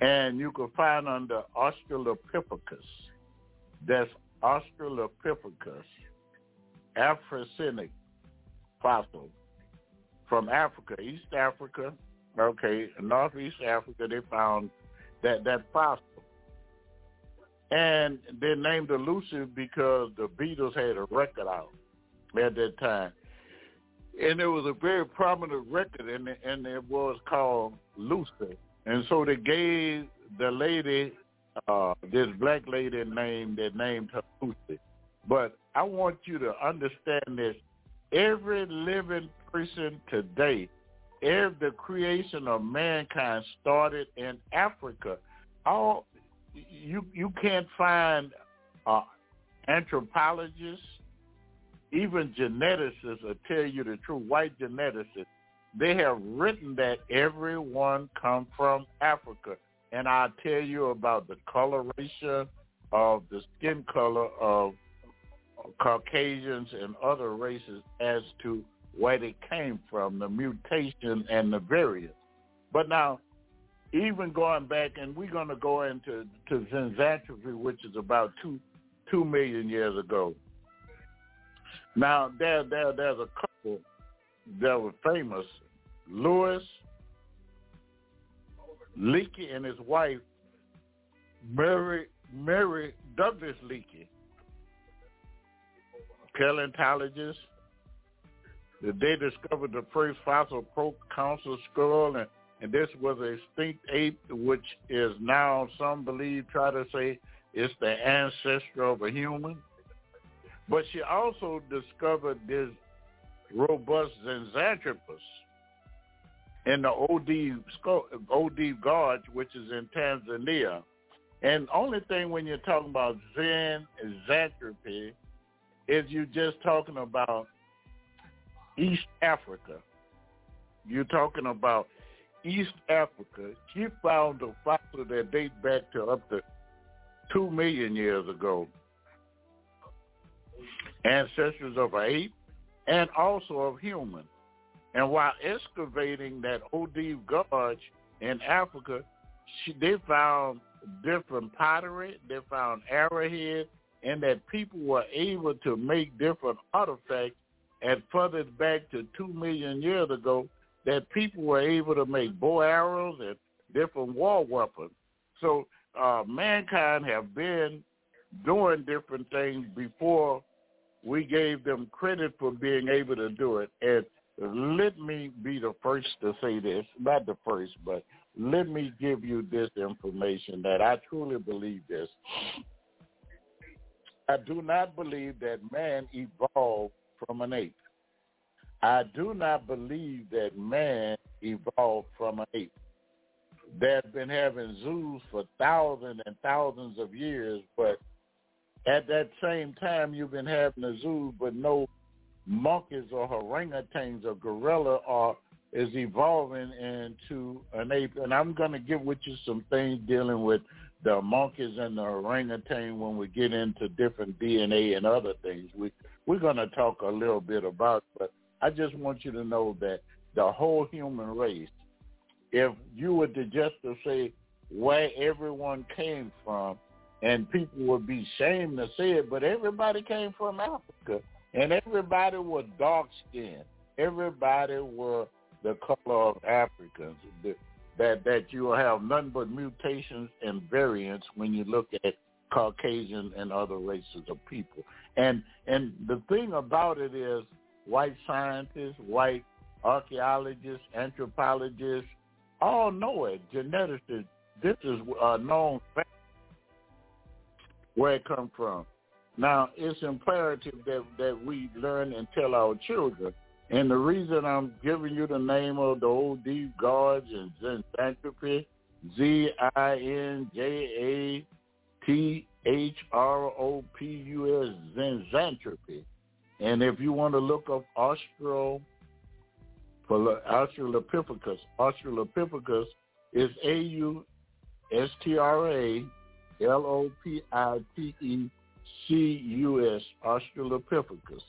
And you can find under Australopithecus. That's Australopithecus afarensis fossil from Africa, East Africa, okay, Northeast Africa, they found that, that fossil. And they named it Lucy because the Beatles had a record out at that time. And it was a very prominent record, and, and it was called Lucy. And so they gave the lady, uh, this black lady name, they named her Lucy. But I want you to understand this. Every living person today, every the creation of mankind started in Africa. All you you can't find uh, anthropologists, even geneticists will tell you the truth. White geneticists, they have written that everyone come from Africa, and I'll tell you about the coloration of the skin color of Caucasians and other races as to where they came from, the mutation and the variant. But now, even going back, and we're going to go into to Zinjanthropy, which is about two two million years ago. Now, there, there, there's a couple that were famous, Louis Leakey and his wife, Mary Mary Douglas Leakey paleontologists. They discovered the first fossil proconsul skull, and, and this was a extinct ape, which is now some believe try to say it's the ancestor of a human. But she also discovered this robust Zinjanthropus in the OD, OD Gorge, which is in Tanzania. And only thing when you're talking about Zen Xanthropy is you just talking about East Africa. You're talking about East Africa. She found a fossil that dates back to up to two million years ago. Ancestors of ape and also of human. And while excavating that OD Gorge in Africa, she, they found different pottery. They found arrowheads and that people were able to make different artifacts and further back to two million years ago, that people were able to make bow arrows and different war weapons. So uh, mankind have been doing different things before we gave them credit for being able to do it. And let me be the first to say this, not the first, but let me give you this information that I truly believe this. I do not believe that man evolved from an ape. I do not believe that man evolved from an ape. They've been having zoos for thousands and thousands of years, but at that same time you've been having a zoo, but no monkeys or orangutans or gorilla are is evolving into an ape. And I'm going to give with you some things dealing with the monkeys and the orangutan when we get into different DNA and other things. We we're going to talk a little bit about, but I just want you to know that the whole human race, if you were to just to say where everyone came from, and people would be ashamed to say it, but everybody came from Africa, and everybody was dark skinned. Everybody were the color of Africans. That that you will have nothing but mutations and variants when you look at Caucasian and other races of people. And and the thing about it is, white scientists, white archaeologists, anthropologists, all know it. Geneticists, this is a known fact where it comes from. Now, it's imperative that, that we learn and tell our children. And the reason I'm giving you the name of the OD guards and Zinjanthropy, Z-I-N-J-A-T-H-R-O-P-U-S, Zinjanthropy. And if you want to look up Austral, Australopithecus, Australopithecus is A-U-S-T-R-A L-O-P-I-T-E-C-U-S, Australopithecus.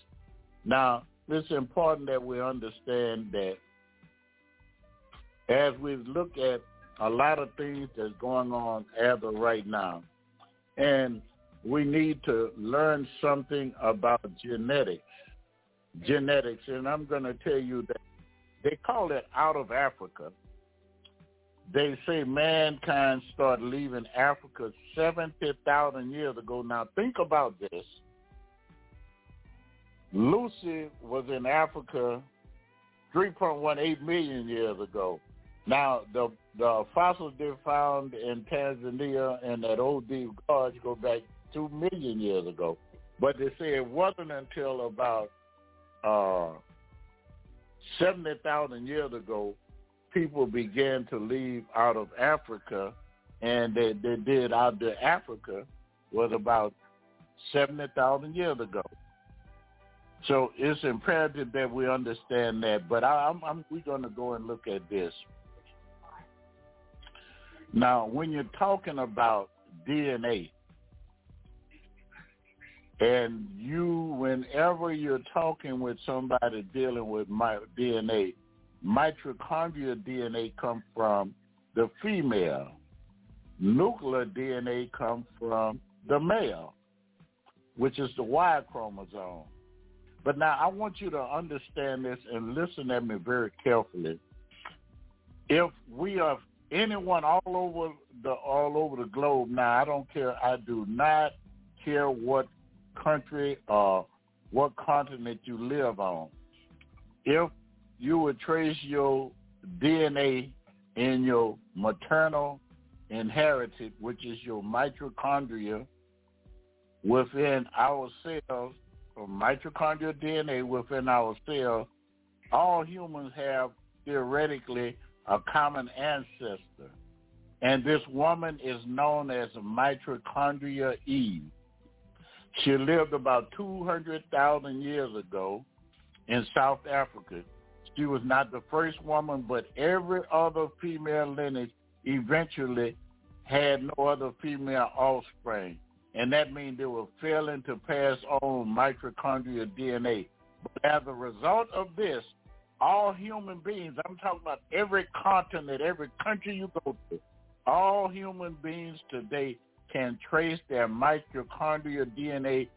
Now, it's important that we understand that as we look at a lot of things that's going on as of right now, and we need to learn something about genetics. Genetics, and I'm going to tell you that they call it out of Africa they say mankind started leaving Africa 70,000 years ago. Now think about this. Lucy was in Africa 3.18 million years ago. Now the the fossils they found in Tanzania and that old deep gorge go back two million years ago. But they say it wasn't until about uh, 70,000 years ago people began to leave out of Africa, and they, they did out of Africa was about 70,000 years ago. So it's imperative that we understand that. But I, I'm, I'm, we're going to go and look at this. Now, when you're talking about DNA, and you, whenever you're talking with somebody dealing with my DNA, mitochondrial DNA comes from the female. Nuclear DNA comes from the male, which is the Y chromosome. But now I want you to understand this and listen at me very carefully. If we are anyone all over the all over the globe now, I don't care. I do not care what country or what continent you live on. If you would trace your DNA in your maternal inherited, which is your mitochondria, within our cells, or mitochondrial DNA within our cells, all humans have theoretically a common ancestor. And this woman is known as mitochondria Eve. She lived about 200,000 years ago in South Africa. She was not the first woman, but every other female lineage eventually had no other female offspring. And that means they were failing to pass on mitochondrial DNA. But as a result of this, all human beings, I'm talking about every continent, every country you go to, all human beings today can trace their mitochondrial DNA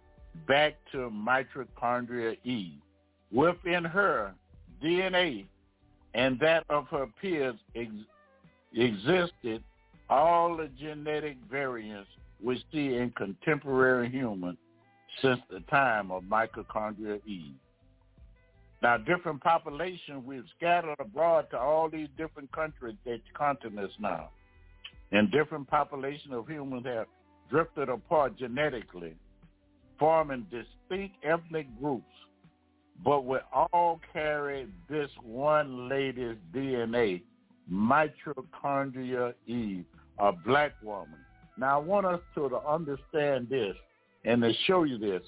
back to mitochondria Eve. Within her DNA and that of her peers ex- existed all the genetic variants we see in contemporary humans since the time of mitochondria Eve. Now, different populations, we've scattered abroad to all these different countries, that continents now. And different populations of humans have drifted apart genetically, forming distinct ethnic groups, but we all carry this one lady's DNA, mitochondria Eve, a black woman. Now, I want us to, to understand this and to show you this.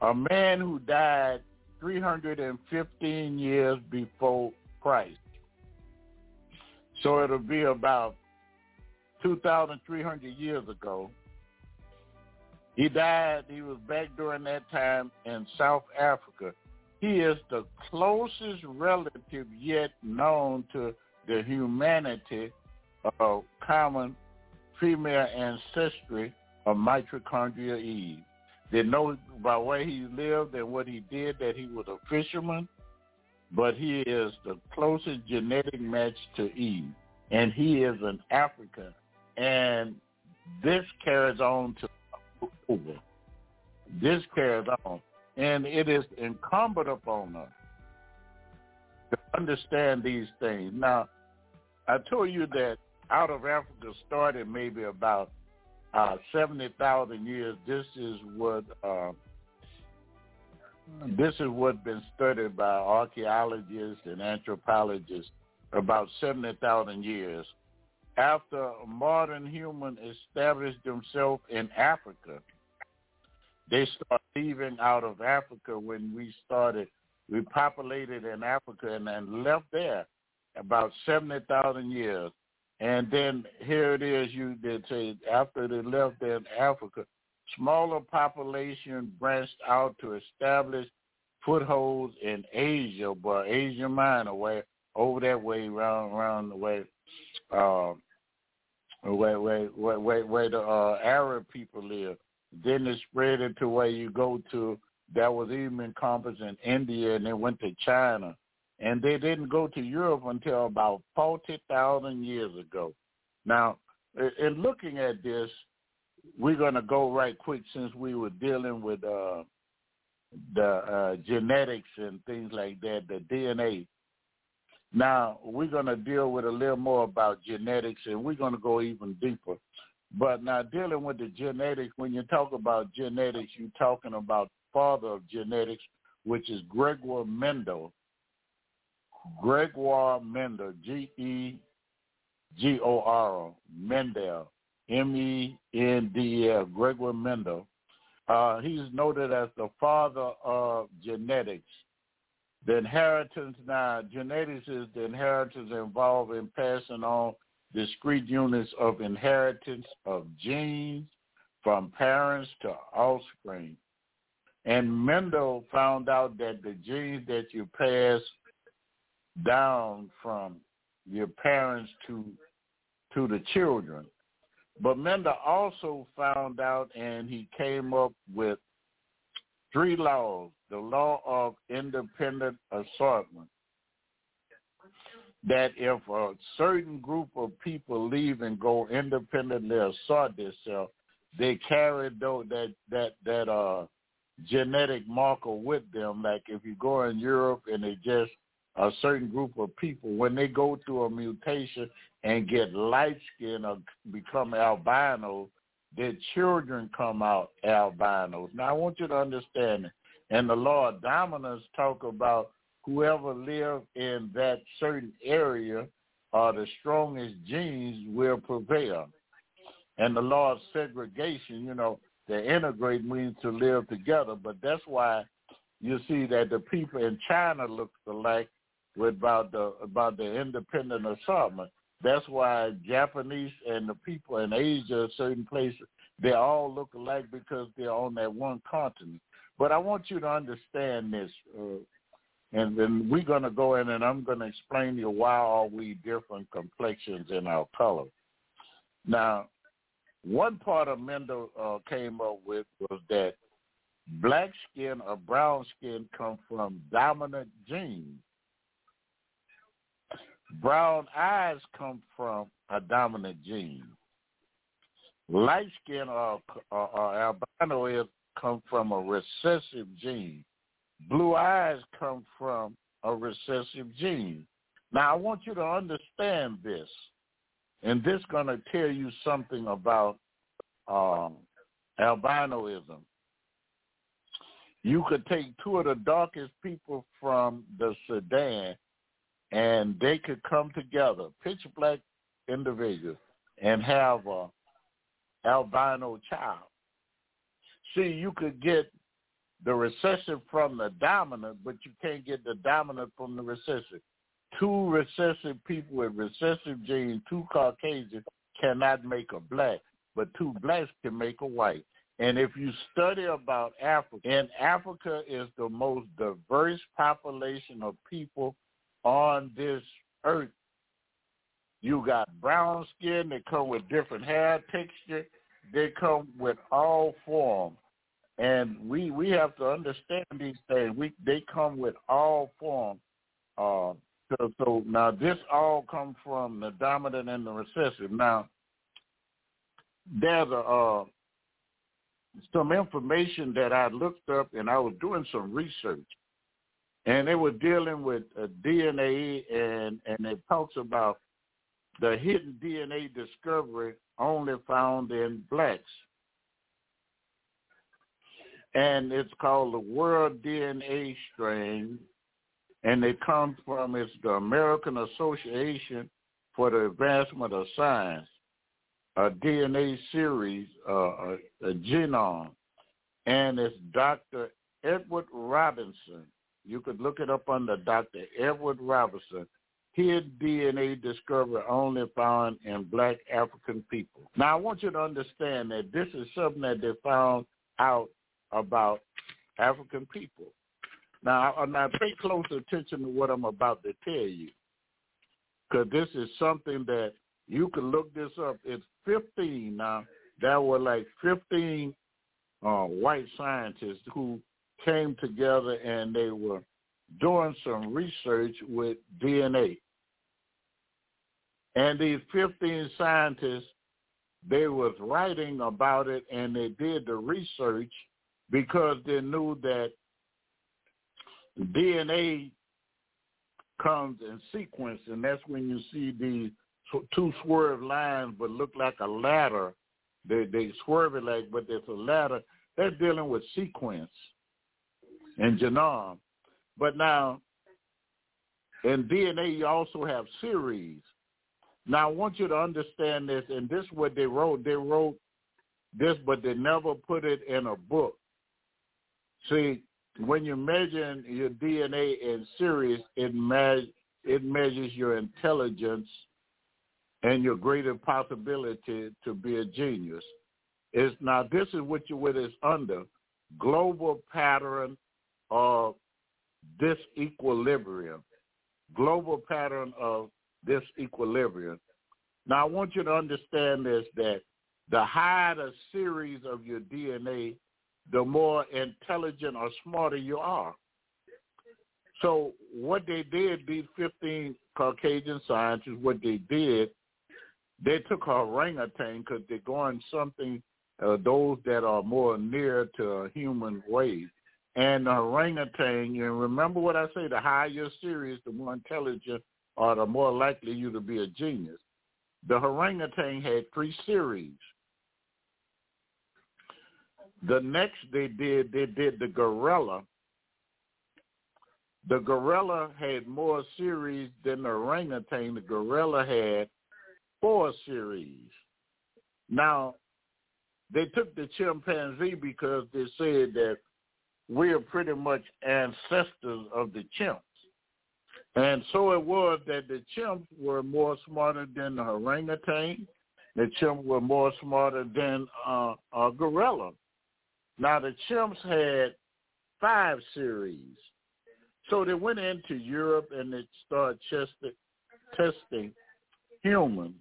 A man who died 315 years before Christ. So it'll be about 2,300 years ago. He died, he was back during that time in South Africa. He is the closest relative yet known to the humanity of common female ancestry of mitochondria Eve. They know by where he lived and what he did that he was a fisherman, but he is the closest genetic match to Eve, and he is an African. And this carries on to This carries on, and it is incumbent upon us to understand these things. Now, I told you that out of Africa started maybe about uh, 70,000 years. This is what uh, this is what's been studied by archaeologists and anthropologists about 70,000 years. After modern humans established themselves in Africa, they started leaving out of Africa when we started. We populated in Africa and then left there about 70,000 years. And then here it is, you did say after they left there in Africa, smaller population branched out to establish footholds in Asia, but Asia Minor, where over that way, around around the way, uh, where where where where, the uh, Arab people live. Then it spread into where you go to. That was even encompassed in India, and then went to China and they didn't go to Europe until about 40,000 years ago. Now, in looking at this, we're going to go right quick since we were dealing with uh, the uh, genetics and things like that, the DNA. Now, we're going to deal with a little more about genetics, and we're going to go even deeper. But now dealing with the genetics, when you talk about genetics, you're talking about father of genetics, which is Gregor Mendel. Gregor Mendel, G-E-G-O-R, Mendel, M-E-N-D-E-L, Gregor Mendel. Uh, he's noted as the father of genetics. The inheritance now, genetics is the inheritance involved in passing on discrete units of inheritance of genes from parents to offspring. And Mendel found out that the genes that you pass down from your parents to to the children. But Mendel also found out and he came up with three laws. The law of independent assortment. That if a certain group of people leave and go independently assort themselves, they carry though that that that uh genetic marker with them. Like if you go in Europe and they just a certain group of people when they go through a mutation and get light skin or become albino, their children come out albinos. Now I want you to understand. And the law of dominance talk about whoever live in that certain area or the strongest genes will prevail. And the law of segregation, you know, to integrate means to live together, but that's why you see that the people in China look alike with about the about the independent assortment. That's why Japanese and the people in Asia, certain places, they all look alike because they're on that one continent. But I want you to understand this, uh, and then we're going to go in and I'm going to explain to you why are we different complexions in our color. Now, one part of Mendel uh, came up with was that black skin or brown skin come from dominant genes. Brown eyes come from a dominant gene. Light skin or, or, or albino is come from a recessive gene. Blue eyes come from a recessive gene. Now I want you to understand this, and this is going to tell you something about um, albinoism. You could take two of the darkest people from the Sudan, and they could come together, pitch black individuals, and have a albino child. See, you could get the recessive from the dominant, but you can't get the dominant from the recessive. Two recessive people with recessive genes, two Caucasians, cannot make a black, but two blacks can make a white. And if you study about Africa, and Africa is the most diverse population of people on this earth. You got brown skin, they come with different hair texture, they come with all forms and we we have to understand these things. We they come with all forms. Uh, so, so now this all comes from the dominant and the recessive. Now there's a uh, some information that I looked up, and I was doing some research, and they were dealing with uh, DNA, and and it talks about the hidden DNA discovery only found in blacks and it's called the World DNA Strain, and it comes from it's the American Association for the Advancement of Science, a DNA series, uh, a, a genome, and it's Dr. Edward Robinson. You could look it up under Dr. Edward Robinson. His DNA discovery only found in black African people. Now, I want you to understand that this is something that they found out about African people. Now, now pay close attention to what I'm about to tell you, because this is something that you can look this up. It's 15 now. There were like 15 uh, white scientists who came together and they were doing some research with DNA. And these 15 scientists, they was writing about it and they did the research because they knew that DNA comes in sequence, and that's when you see these two swerve lines, but look like a ladder. They they swerve it like, but it's a ladder. They're dealing with sequence and genome. But now, in DNA, you also have series. Now, I want you to understand this, and this is what they wrote. They wrote this, but they never put it in a book. See, when you're measuring your DNA in series, it, me- it measures your intelligence and your greater possibility to be a genius. Is now this is what you what is under global pattern of disequilibrium. Global pattern of disequilibrium. Now I want you to understand this that the higher the series of your DNA, the more intelligent or smarter you are. So what they did, these 15 Caucasian scientists, what they did, they took a orangutan because they're going something, uh, those that are more near to human ways. And the orangutan, And remember what I say, the higher your series, the more intelligent or the more likely you to be a genius. The orangutan had three series. The next they did, they did the gorilla. The gorilla had more series than the orangutan. The gorilla had four series. Now, they took the chimpanzee because they said that we are pretty much ancestors of the chimps. And so it was that the chimps were more smarter than the orangutan. The chimps were more smarter than uh, a gorilla. Now the chimps had five series. So they went into Europe and they started testing, testing humans.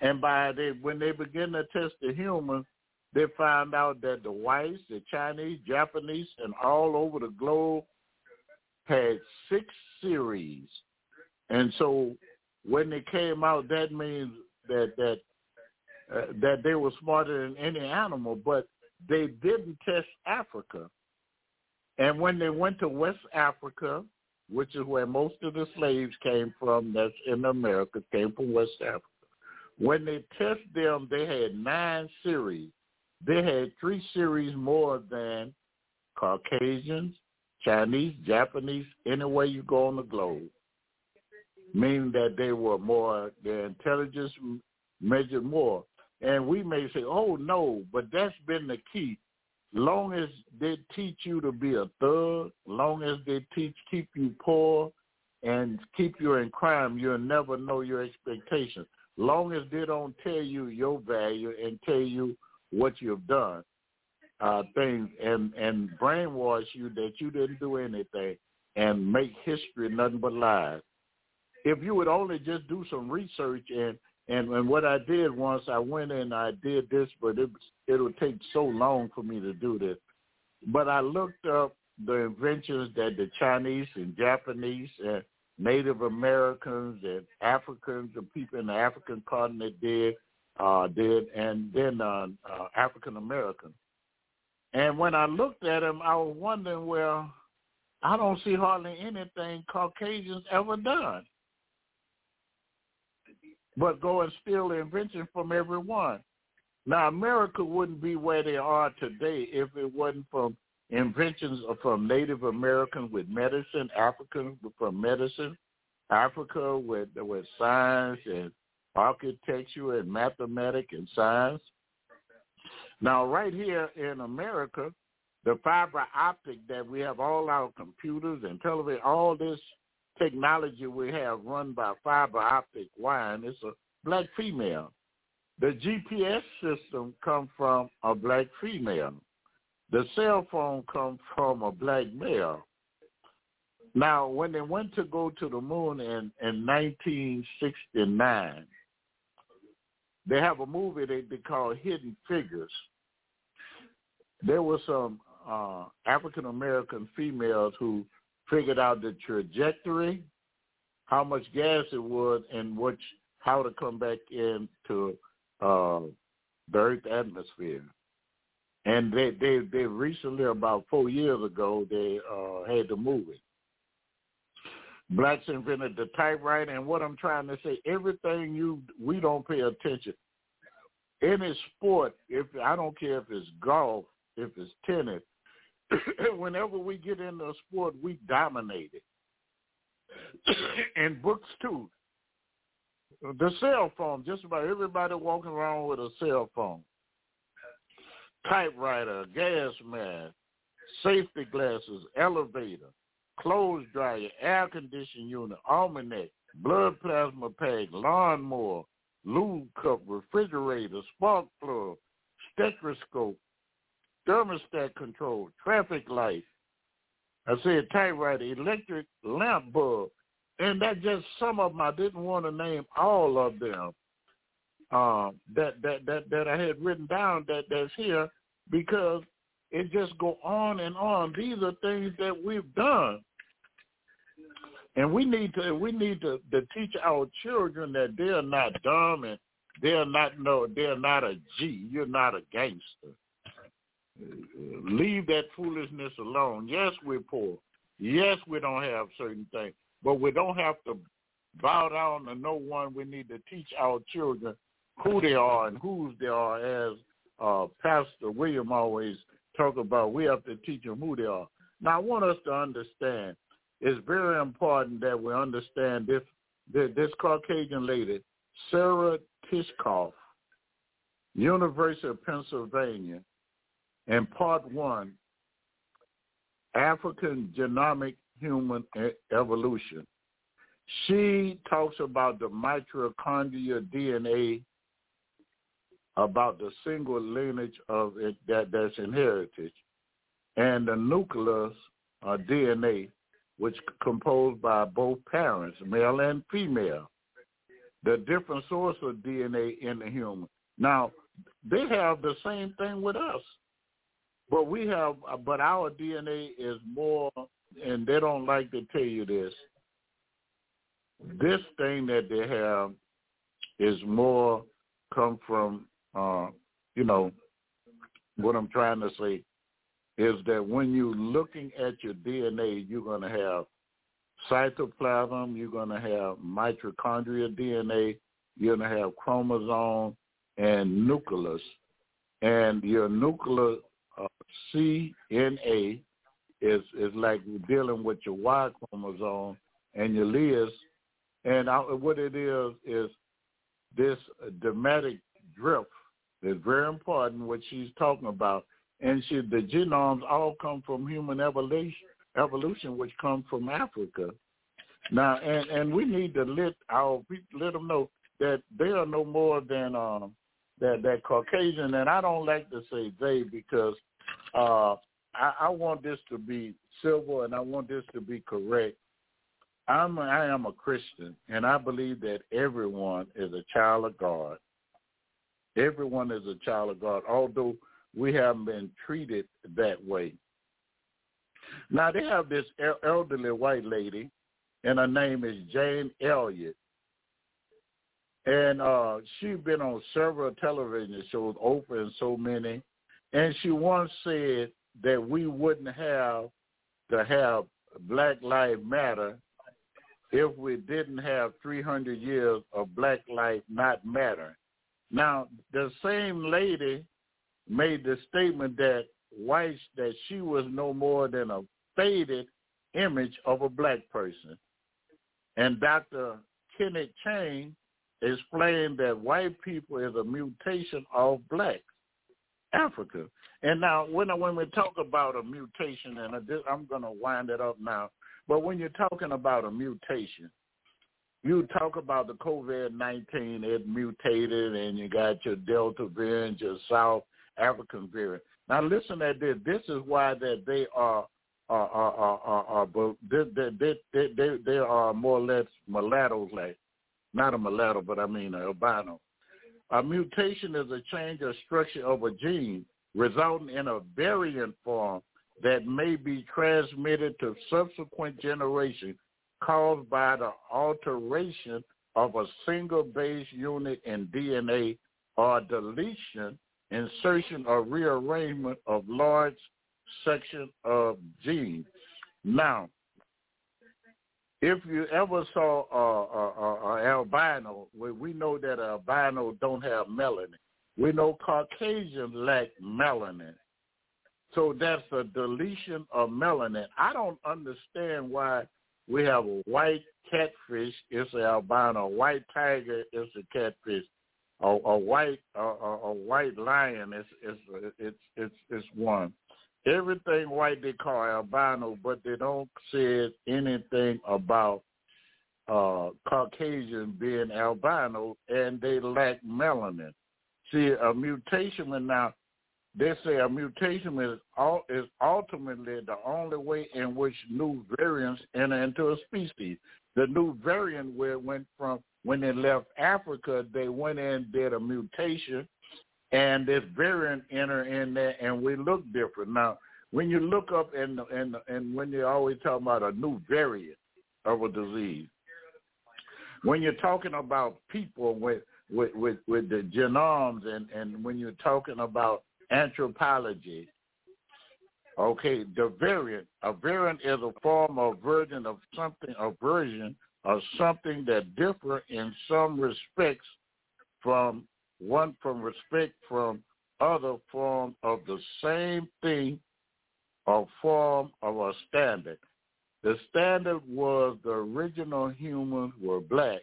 And by they, when they begin to test the humans, they found out that the whites, the Chinese, Japanese, and all over the globe had six series. And so when they came out, that means that that uh, that they were smarter than any animal, but they didn't test Africa. And when they went to West Africa, which is where most of the slaves came from, that's in America, came from West Africa. When they tested them, they had nine series. They had three series more than Caucasians, Chinese, Japanese, anywhere you go on the globe. Meaning that they were more, their intelligence measured more. And we may say, oh, no, but that's been the key. Long as they teach you to be a thug, long as they teach keep you poor and keep you in crime, you'll never know your expectations. Long as they don't tell you your value and tell you what you've done, uh, things and and brainwash you that you didn't do anything and make history nothing but lies. If you would only just do some research and and and what I did once, I went and I did this, but it it'll take so long for me to do this. But I looked up the inventions that the Chinese and Japanese and Native Americans and Africans, and people in the African continent did, uh, did, and then uh, uh, African American. And when I looked at them, I was wondering, well, I don't see hardly anything Caucasians ever done but go and steal the invention from everyone. Now, America wouldn't be where they are today if it wasn't from inventions from Native Americans with medicine, Africans from medicine, Africa with with science and architecture and mathematics and science. Now, right here in America, the fiber optic that we have all our computers and television, all this technology we have run by fiber optic wire, it's a black female. The GPS system comes from a black female. The cell phone comes from a black male. Now, when they went to go to the moon in, in 1969, they have a movie they, they call Hidden Figures. There were some uh, African American females who figured out the trajectory, how much gas it was, and which how to come back into uh, the Earth atmosphere. And they, they, they recently, about four years ago, they uh, had the movie. Blacks invented the typewriter, and what I'm trying to say, everything you we don't pay attention. Any sport, if I don't care if it's golf, if it's tennis, whenever we get into a sport, we dominate it. and books too. The cell phone, just about everybody walking around with a cell phone. Typewriter, gas mask, safety glasses, elevator, clothes dryer, air conditioning unit, almanac, blood plasma peg, lawnmower, lube cup, refrigerator, spark plug, stethoscope, thermostat control, traffic light. I said typewriter, electric lamp bulb. And that just some of them. I didn't want to name all of them uh, that, that, that, that I had written down that that's here because it just go on and on. These are things that we've done. And we need to we need to, to teach our children that they're not dumb and they're not no they're not a G. You're not a gangster. Leave that foolishness alone. Yes, we're poor. Yes, we don't have certain things, but we don't have to bow down to no one. We need to teach our children who they are and whose they are, as uh, Pastor William always talk about. We have to teach them who they are. Now, I want us to understand. It's very important that we understand this. This Caucasian lady, Sarah Tishkoff, University of Pennsylvania, in part one, African genomic human evolution, she talks about the mitochondrial DNA, about the single lineage of it that that's inherited, and the nucleus uh, DNA, which composed by both parents, male and female. the different source of DNA in the human. Now, they have the same thing with us, but we have, but our DNA is more, and they don't like to tell you this. This thing that they have is more come from, uh, you know, what I'm trying to say is that when you're looking at your DNA, you're going to have cytoplasm, you're going to have mitochondrial DNA, you're going to have chromosome and nucleus. And your nuclear uh, CNA is is like dealing with your Y chromosome and your Liz. And I, what it is is this dramatic drift is very important. What she's talking about, and she the genomes all come from human evolution, evolution which comes from Africa. Now, and and we need to let our let them know that they are no more than um that that Caucasian. And I don't like to say they because uh I, I want this to be civil and I want this to be correct. I'm a, I am a Christian and I believe that everyone is a child of God. Everyone is a child of God, although we haven't been treated that way. Now they have this elderly white lady, and her name is Jane Elliott, and uh, she's been on several television shows, Oprah and so many, and she once said that we wouldn't have to have Black Lives Matter if we didn't have 300 years of Black Life Not Matter. Now, the same lady made the statement that white that she was no more than a faded image of a black person. And Dr. Kenneth Chang explained that white people is a mutation of blacks, Africa. And now when, when we talk about a mutation, and I'm going to wind it up now, but when you're talking about a mutation, you talk about the COVID-19, it mutated, and you got your Delta variant, your South African variant. Now listen at this. This is why that they are are are are, are, are they, they, they, they, they are more or less mulattoes, like not a mulatto, but I mean a albino. A mutation is a change of structure of a gene resulting in a variant form that may be transmitted to subsequent generations caused by the alteration of a single base unit in DNA or deletion, insertion, or rearrangement of large section of genes. Now, if you ever saw a, albino, we, we know that albino don't have melanin. We know Caucasians lack melanin. So that's a deletion of melanin. I don't understand why we have a white catfish, it's an albino. White tiger, is a catfish. A, a white a, a, white lion, it's it's it's it's it's one. Everything white they call albino, but they don't say anything about uh Caucasian being albino, and they lack melanin. See, a mutation now they say a mutation is all is ultimately the only way in which new variants enter into a species. The new variant where it went from when they left Africa, they went in did a mutation, and this variant enter in there, and we look different. Now, when you look up and and and when you're always talking about a new variant of a disease, when you're talking about people with with with, with the genomes, and and when you're talking about anthropology. Okay, the variant. A variant is a form of version of something, a version of something that differ in some respects from one from respect from other form of the same thing or form of a standard. The standard was the original humans were black,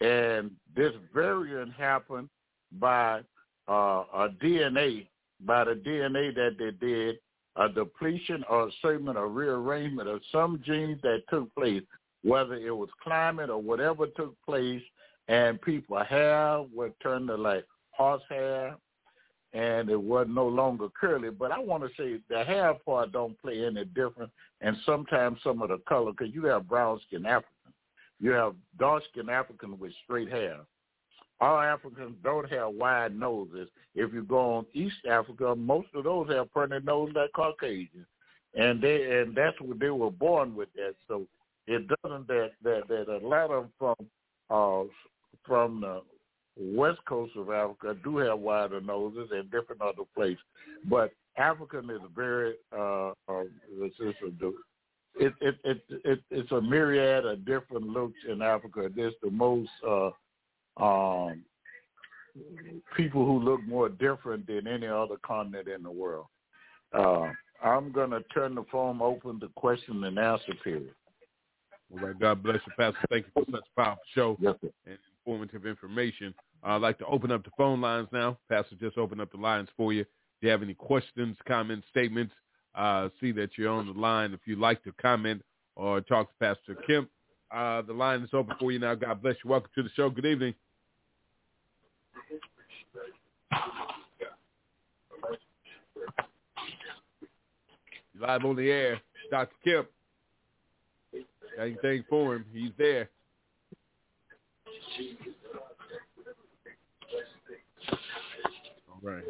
and this variant happened by uh, a DNA by the DNA that they did, a depletion or segment or rearrangement of some genes that took place, whether it was climate or whatever took place, and people hair would turn to like horse hair, and it was no longer curly. But I want to say the hair part don't play any different, and sometimes some of the color, because you have brown skin African, You have dark skin African with straight hair. All Africans don't have wide noses. If you go on East Africa, most of those have pointed nose like Caucasians, and they and that's what they were born with that. So it doesn't that that that a lot of them from uh from the west coast of Africa do have wider noses and different other places, but African is very uh, uh it's, it's a, it, it it it it's a myriad of different looks in Africa. There's the most uh um people who look more different than any other continent in the world. Uh, I'm going to turn the phone open to question and answer period. All right. God bless you, Pastor. Thank you for such a powerful show yes, and informative information. I'd like to open up the phone lines now. Pastor just open up the lines for you. If you have any questions, comments, statements, uh, see that you're on the line. If you'd like to comment or talk to Pastor Kemp, uh, the line is open for you now. God bless you. Welcome to the show. Good evening. Live on the air, Dr. Kemp. Anything for him? He's there. All right.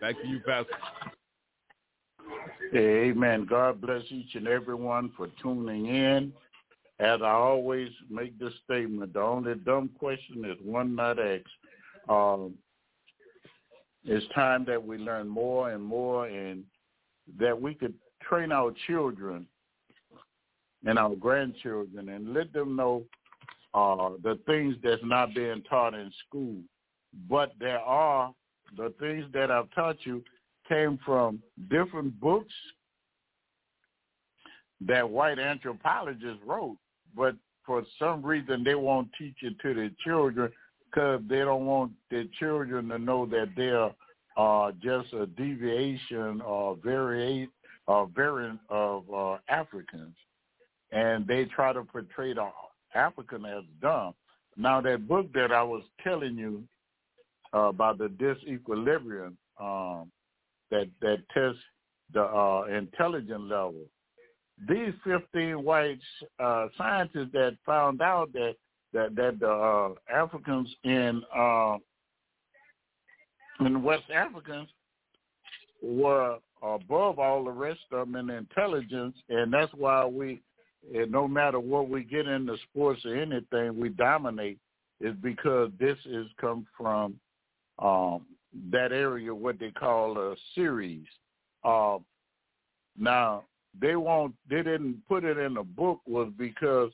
Back to you, Pastor. Amen. God bless each and everyone for tuning in. As I always make this statement, the only dumb question is one not asked. Um, it's time that we learn more and more and that we could train our children and our grandchildren and let them know uh, the things that's not being taught in school. But there are the things that I've taught you came from different books that white anthropologists wrote, but for some reason they won't teach it to their children because they don't want their children to know that they're uh, just a deviation or variate or variant of uh, Africans, and they try to portray the African as dumb. Now that book that I was telling you uh, about the disequilibrium um, that that tests the uh, intelligence level. These 15 white uh, scientists that found out that that that the uh, Africans in uh, in West Africans were above all the rest of them in intelligence, and that's why we, no matter what we get into sports or anything, we dominate. Is because this is come from um, that area, what they call a series. Uh, now they won't, they didn't put it in the book was because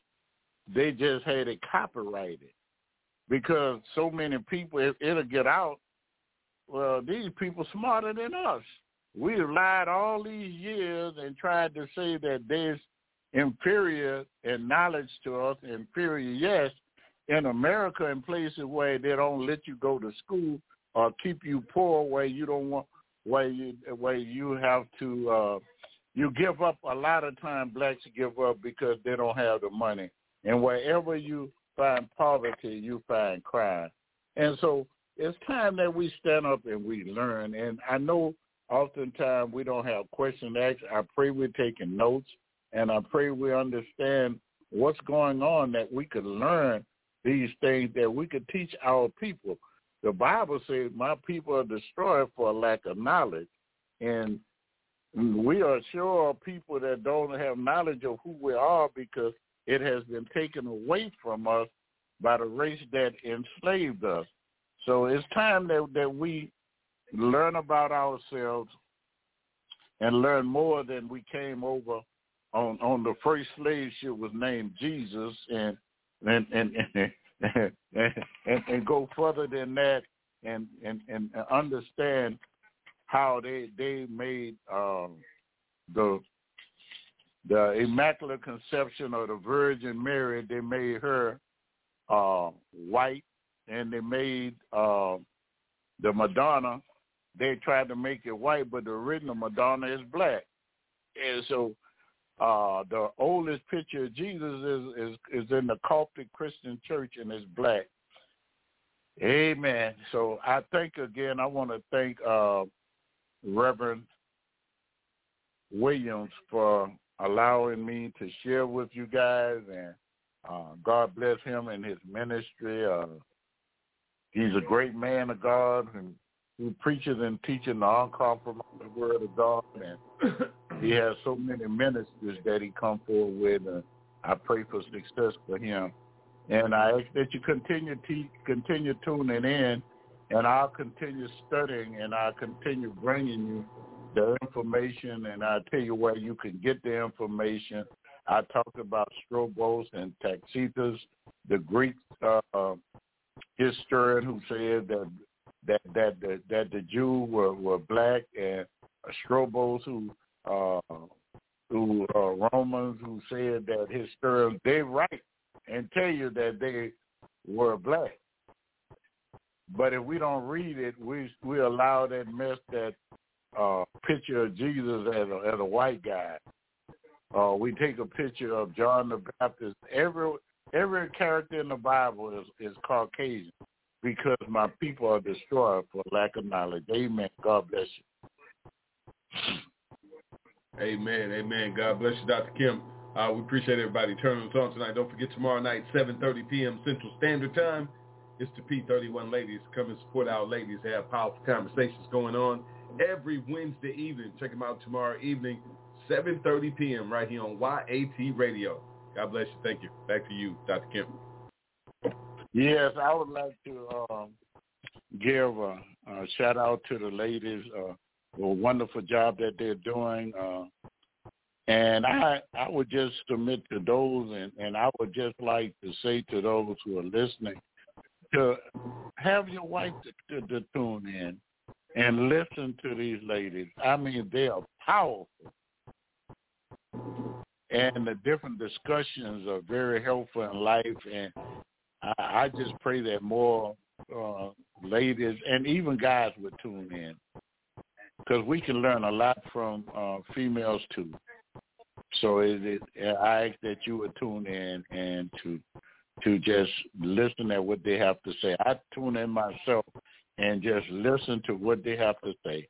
they just had it copyrighted. Because so many people, it, it'll get out. Well, these people smarter than us. We've lied all these years and tried to say that there's inferior in knowledge to us, inferior, yes, in America in places where they don't let you go to school or keep you poor where you don't want where you where you have to uh you give up a lot of time blacks give up because they don't have the money. And wherever you find poverty you find crime. And so it's time that we stand up and we learn. And i know oftentimes we don't have question asked. I pray we're taking notes and i pray we understand what's going on that we could learn these things that we could teach our people the Bible says, my people are destroyed for lack of knowledge. And we are sure people that don't have knowledge of who we are because it has been taken away from us by the race that enslaved us. So it's time that, that we learn about ourselves and learn more than we came over on on the first slave ship was named Jesus and and and, and and, and go further than that and and and understand how they they made um, the the Immaculate Conception of the Virgin Mary. They made her uh, white, and they made uh, the Madonna. They tried to make it white, but the original Madonna is black, and so uh, the oldest picture of Jesus is, is, is in the Coptic Christian Church and is black. Amen. So I thank again, I want to thank uh, Reverend Williams for allowing me to share with you guys and Uh, God bless him and his ministry. Uh, he's a great man of God and he preaches and teaches the uncompromising word of God. And he has so many ministers that he come forward with. I pray for success for him. And I ask that you continue to continue tuning in, and I'll continue studying, and I'll continue bringing you the information, and I'll tell you where you can get the information. I talked about Strobos and Tacitus, the Greek uh, historian who said that that that that, that the Jews were, were black, and Strobos who uh, who uh, Romans who said that historians they write and tell you that they were black. But if we don't read it, we we allow that mess that uh, picture of Jesus as a, as a white guy. Uh, we take a picture of John the Baptist. Every every character in the Bible is, is Caucasian because my people are destroyed for lack of knowledge. Amen. God bless you. Amen. Amen. God bless you, Dr. Kemp. Uh, we appreciate everybody turning us on tonight. Don't forget tomorrow night, 7.30 p.m. Central Standard Time. It's the P31 ladies. Come and support our ladies. They have powerful conversations going on every Wednesday evening. Check them out tomorrow evening, 7.30 p.m. right here on YAT Radio. God bless you. Thank you. Back to you, Dr. Kemp. Yes, I would like to um, give a, a, shout out to the ladies. Uh, a wonderful job that they're doing. Uh, and I I would just submit to those, and, and I would just like to say to those who are listening, to have your wife to, to, to tune in and listen to these ladies. I mean, they are powerful. And the different discussions are very helpful in life. And I, I just pray that more uh, ladies and even guys would tune in because we can learn a lot from uh, females too. So it, it, I ask that you would tune in and to to just listen at what they have to say. I tune in myself and just listen to what they have to say,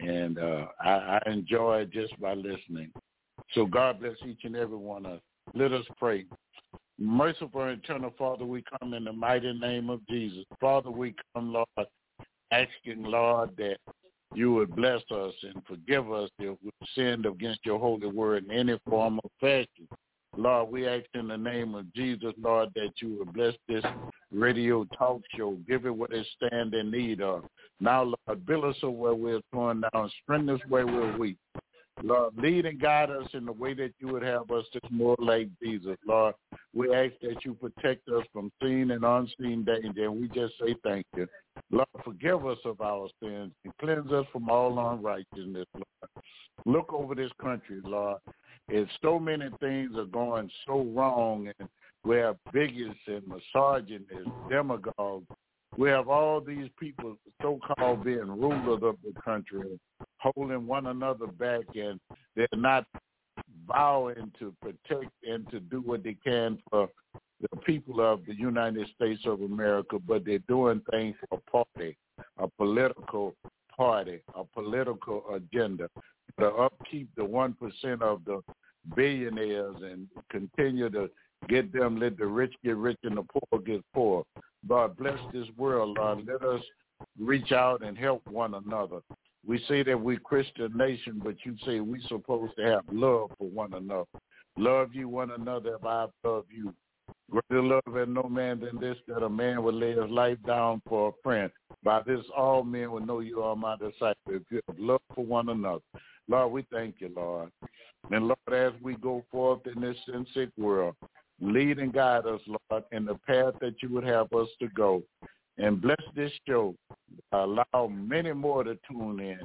and uh, I, I enjoy it just by listening. So God bless each and every one of us. Let us pray. Merciful eternal Father, we come in the mighty name of Jesus. Father, we come, Lord, asking, Lord, that you would bless us and forgive us if we sinned against your holy word in any form or fashion. Lord, we ask in the name of Jesus, Lord, that you would bless this radio talk show. Give it what it stand in need of. Now, Lord, build us where we're torn down. Strengthen us where we're weak. Lord, lead and guide us in the way that you would have us to more like Jesus. Lord, we ask that you protect us from seen and unseen danger, and we just say thank you. Lord, forgive us of our sins and cleanse us from all unrighteousness, Lord. Look over this country, Lord. If so many things are going so wrong, and we have bigots and misogynists, demagogues, we have all these people so-called being rulers of the country, holding one another back, and they're not vowing to protect and to do what they can for the people of the United States of America, but they're doing things for a party, a political party, a political agenda to upkeep the one percent of the billionaires and continue to get them, let the rich get rich and the poor get poor. God bless this world, Lord. Let us reach out and help one another. We say that we're Christian nation, but you say we're supposed to have love for one another. Love you one another if I love you. Greater love has no man than this, that a man would lay his life down for a friend. By this all men will know you are my disciples if you have love for one another. Lord, we thank you, Lord. And Lord, as we go forth in this sin sick world, lead and guide us, Lord, in the path that you would have us to go. And bless this show. Allow many more to tune in.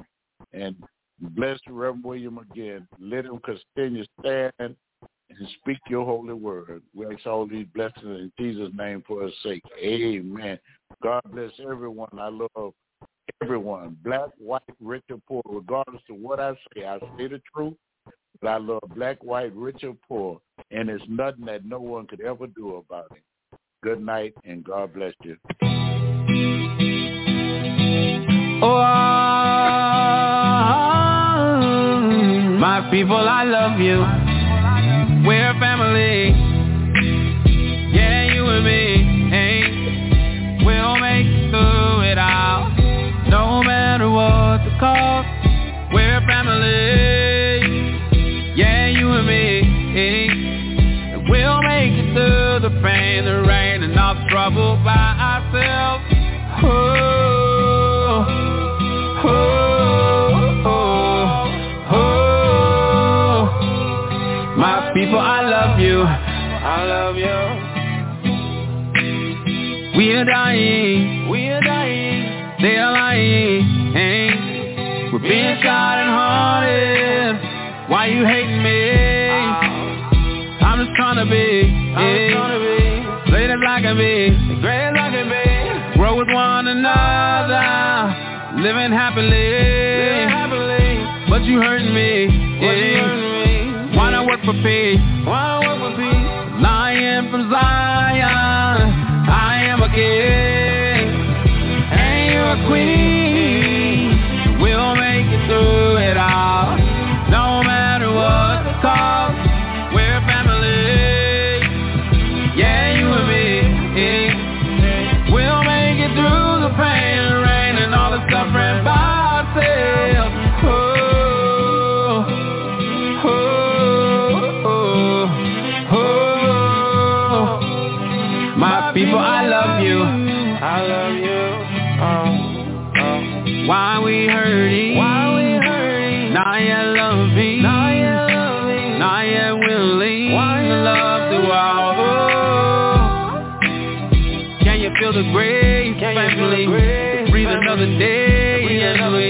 And bless Reverend William again. Let him continue stand and speak your holy word. We ask all these blessings in Jesus' name for his sake. Amen. God bless everyone. I love everyone, black, white, rich, or poor, regardless of what I say. I say the truth, but I love black, white, rich, or poor, and there's nothing that no one could ever do about it. Good night, and God bless you. Oh, my people, I love you. We're family. Are dying. We are dying. They are lying. We're being shot and haunted. Why you hating me? I'm just trying to be. I'm trying to be. Great as I can be. Great as I can be. Grow with one another. Living happily. But you hurting me. But you hurting me. Why not work for peace? Why not work for peace? Lion from Zion. King. And you're a queen. Grace, Can family? To breathe another day.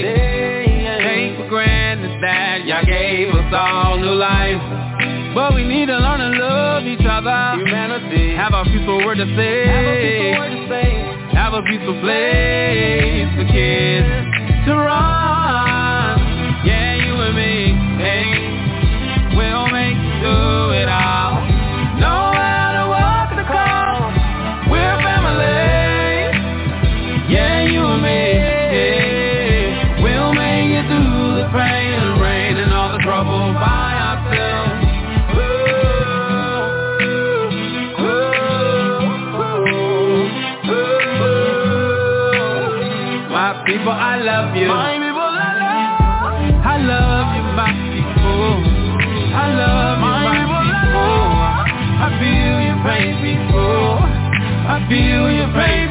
Day. Take for granted that y'all gave us all new life. But we need to learn to love each other. Humanity. Have a peaceful word to say. Have a peaceful word to say. Have a peaceful place for kids to run. Feel your pain,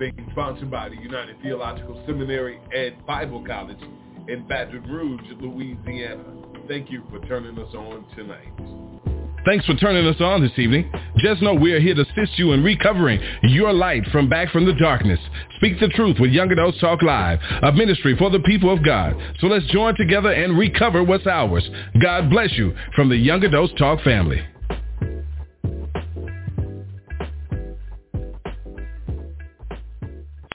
being sponsored by the United Theological Seminary and Bible College in Baton Rouge, Louisiana. Thank you for turning us on tonight. Thanks for turning us on this evening. Just know we're here to assist you in recovering your light from back from the darkness. Speak the truth with Young Adults Talk Live, a ministry for the people of God. So let's join together and recover what's ours. God bless you from the Young Adults Talk family.